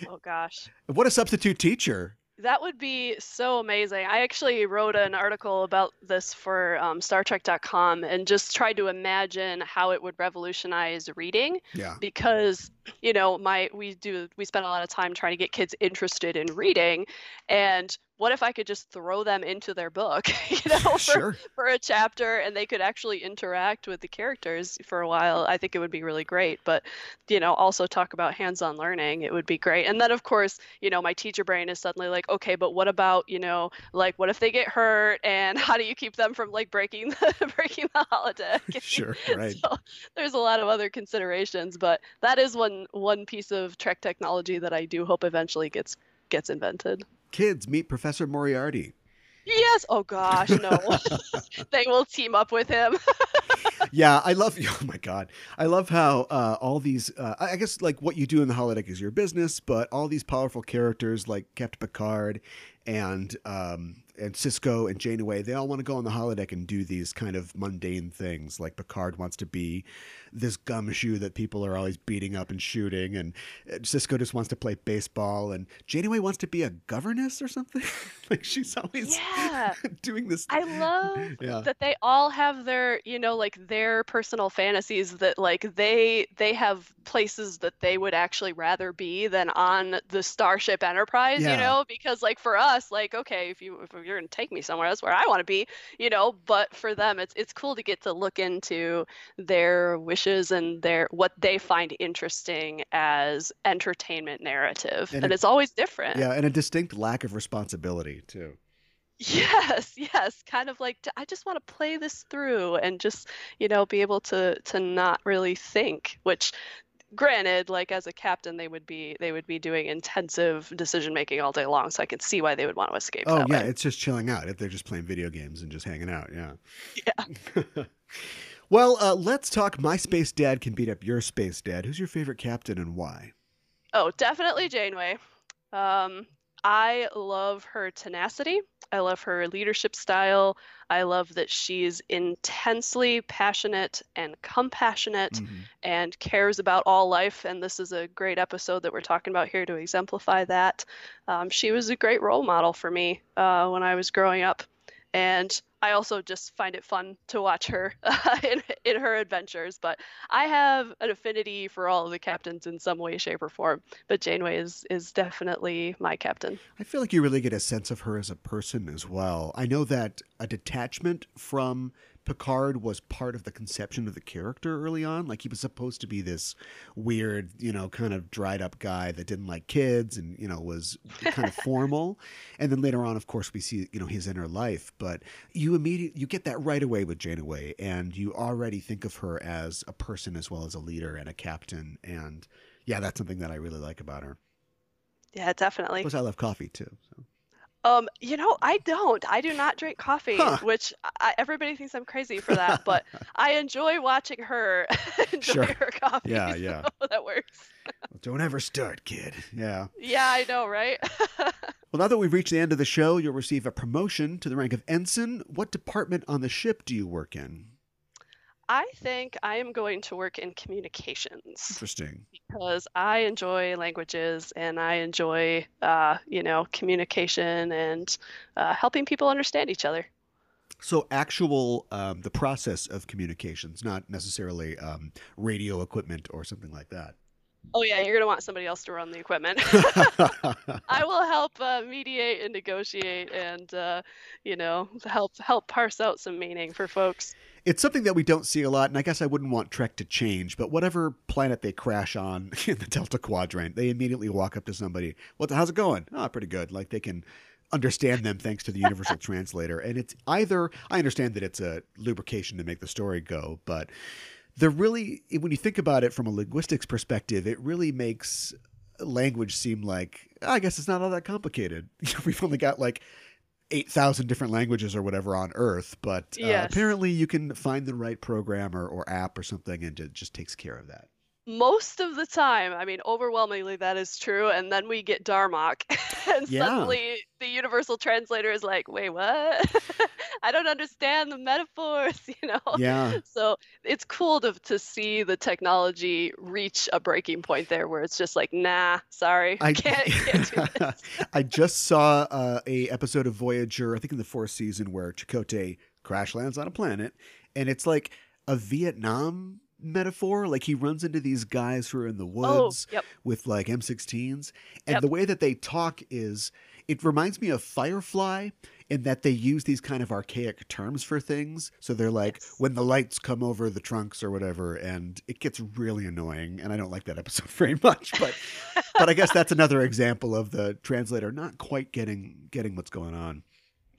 Oh gosh. what a substitute teacher! That would be so amazing. I actually wrote an article about this for um, StarTrek.com and just tried to imagine how it would revolutionize reading Yeah, because you know my we do we spend a lot of time trying to get kids interested in reading and what if I could just throw them into their book, [laughs] you know, [laughs] for, sure. for a chapter and they could actually interact with the characters for a while? I think it would be really great. But, you know, also talk about hands on learning, it would be great. And then, of course, you know, my teacher brain is suddenly like, okay, but what about, you know, like what if they get hurt and [laughs] how do you keep them from like breaking the, breaking the holodeck? Sure, right. So there's a lot of other considerations, but that is one one piece of Trek technology that I do hope eventually gets gets invented. Kids meet Professor Moriarty. yes. Oh gosh, no. [laughs] they will team up with him. [laughs] yeah, I love. [laughs] Oh my god, I love how uh, all these. Uh, I guess like what you do in the holodeck is your business, but all these powerful characters like Captain Picard and um, and Sisko and Janeway, they all want to go on the holodeck and do these kind of mundane things. Like Picard wants to be this gumshoe that people are always beating up and shooting, and uh, Sisko just wants to play baseball, and Janeway wants to be a governess or something. [laughs] like she's always yeah. [laughs] doing this. I love [laughs] yeah. that they all have their, you know, like their personal fantasies that like they they have places that they would actually rather be than on the Starship Enterprise, yeah. you know, because like for us, like okay, if you if you're gonna take me somewhere, that's where I want to be, you know. But for them, it's it's cool to get to look into their wishes and their what they find interesting as entertainment narrative, and, and it's always different. Yeah, and a distinct lack of responsibility too. Yes, [laughs] yes, kind of like I just want to play this through and just, you know, be able to to not really think, which granted like as a captain they would be they would be doing intensive decision making all day long so i can see why they would want to escape oh yeah way. it's just chilling out if they're just playing video games and just hanging out yeah. Yeah. [laughs] Well uh, let's talk my space dad can beat up your space dad. Who's your favorite captain and why? Oh definitely janeway. Um, I love her tenacity. I love her leadership style. I love that she's intensely passionate and compassionate mm-hmm. and cares about all life. And this is a great episode that we're talking about here to exemplify that. Um, she was a great role model for me uh, when I was growing up. And I also just find it fun to watch her uh, [laughs] in, in her adventures. But I have an affinity for all of the captains in some way, shape, or form. But Janeway is is definitely my captain. I feel like you really get a sense of her as a person as well. I know that a detachment from Picard was part of the conception of the character early on. Like he was supposed to be this weird, you know, kind of dried up guy that didn't like kids and, you know, was kind of [laughs] formal. And then later on, of course, we see, you know, his inner life. But you immediately you get that right away with Janeway, and you already think of her as a person as well as a leader and a captain. And yeah, that's something that I really like about her. Yeah, definitely. Plus, I love coffee too. So. Um, you know, I don't. I do not drink coffee, huh. which I, everybody thinks I'm crazy for that. [laughs] but I enjoy watching her [laughs] enjoy sure. her coffee. Yeah, [laughs] yeah, that works. well, don't ever start, kid. Yeah. Yeah, I know, right? well, now that we've reached the end of the show, you'll receive a promotion to the rank of ensign. What department on the ship do you work in? I think I am going to work in communications. Interesting. Because I enjoy languages and I enjoy, uh, you know, communication and uh, helping people understand each other. So, actual um, the process of communications, not necessarily um, radio equipment or something like that. Oh yeah, you're gonna want somebody else to run the equipment. [laughs] I will help uh, mediate and negotiate, and uh, you know, help help parse out some meaning for folks. It's something that we don't see a lot, and I guess I wouldn't want Trek to change. But whatever planet they crash on [laughs] in the Delta Quadrant, they immediately walk up to somebody. Well, how's it going? Oh, pretty good. Like they can understand them thanks to the universal [laughs] translator. And it's either I understand that it's a lubrication to make the story go, but they're really when you think about it from a linguistics perspective, it really makes language seem like I guess it's not all that complicated. [laughs] We've only got like 8,000 different languages or whatever on Earth, but uh, yes. apparently you can find the right program or, or app or something and it just takes care of that most of the time, I mean, overwhelmingly that is true. And then we get Darmok, [laughs] and yeah. suddenly the universal translator is like, "Wait, what? [laughs] I don't understand the metaphors," [laughs] you know. Yeah. So it's cool to to see the technology reach a breaking point there, where it's just like, "Nah, sorry, I can't, can't do this." I just saw uh, a episode of Voyager, I think in the fourth season, where Chakotay crash lands on a planet, and it's like a Vietnam metaphor. Like he runs into these guys who are in the oh, woods oh, yep. with like M16s, and yep. the way that they talk is it reminds me of Firefly in that they use these kind of archaic terms for things. So they're like yes. when the lights come over the trunks or whatever, and it gets really annoying. And I don't like that episode [laughs] very much, but but I guess that's another example of the translator not quite getting getting what's going on.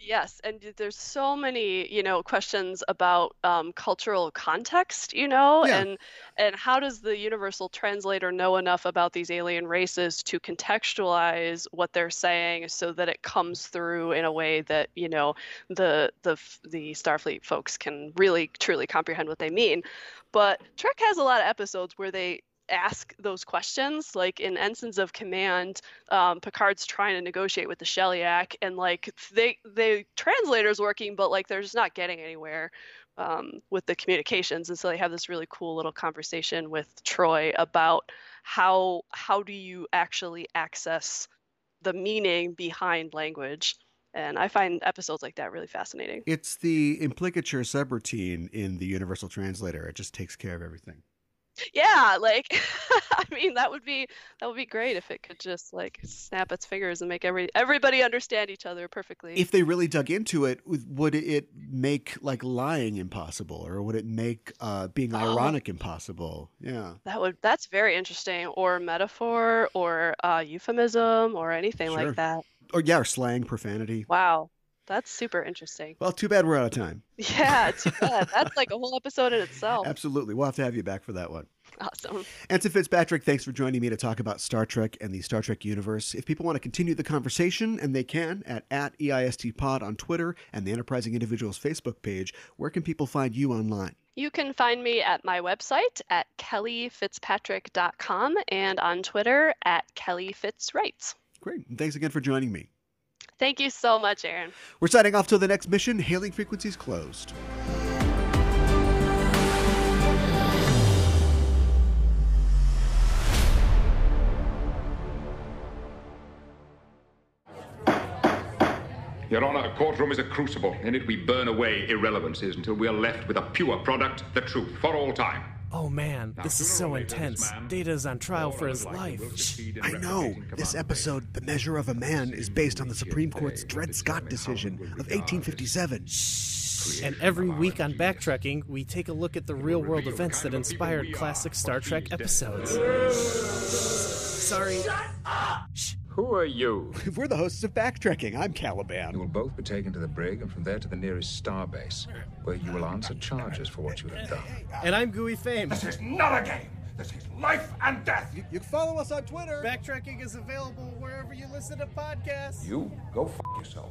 Yes, and there's so many, you know, questions about um, cultural context, you know, Yeah. and and how does the universal translator know enough about these alien races to contextualize what they're saying so that it comes through in a way that, you know, the the the Starfleet folks can really truly comprehend what they mean. But Trek has a lot of episodes where they ask those questions like in ensigns of command um, Picard's trying to negotiate with the Sheliak, and like they they translators working, but like they're just not getting anywhere um, with the communications, and so they have this really cool little conversation with Troi about how how do you actually access the meaning behind language, and I find episodes like that really fascinating. It's the implicature subroutine in the Universal Translator. It just takes care of everything. Yeah, like [laughs] I mean that would be that would be great if it could just like snap its fingers and make every everybody understand each other perfectly. If they really dug into it, would- it make like lying impossible, or would it make uh, being Oh. ironic impossible? Yeah. That would that's very interesting, or metaphor, or uh, euphemism, or anything Sure. like that. Or yeah, or slang, profanity. Wow, that's super interesting. Well, too bad we're out of time. [laughs] Yeah, too bad. That's like a whole episode in itself. Absolutely. We'll have to have you back for that one. Awesome. Ensign Fitzpatrick, thanks for joining me to talk about Star Trek and the Star Trek universe. If people want to continue the conversation, and they can, at, at EISTPod on Twitter and the Enterprising Individuals Facebook page, where can people find you online? You can find me at my website at kellifitzpatrick.com and on Twitter at kellifitzwrites. Great. And thanks again for joining me. Thank you so much, Aaron. We're signing off till the next mission. Hailing frequencies closed. Your Honor, a courtroom is a crucible. In it we burn away irrelevancies until we are left with a pure product, the truth, for all time. Oh man, this is so intense. Data's on trial for his life. I know. This episode, The Measure of a Man, is based on the Supreme Court's Dred Scott decision of 1857. And every week on Backtracking, we take a look at the real world events that inspired classic Star Trek episodes. Sorry. Who are you? [laughs] We're the hosts of Backtracking. I'm Caliban. You will both be taken to the brig and from there to the nearest starbase, where you will answer charges for what you have done. And I'm Gooey Fame. This is not a game. This is life and death. You can follow us on Twitter. Backtracking is available wherever you listen to podcasts. You go f yourself.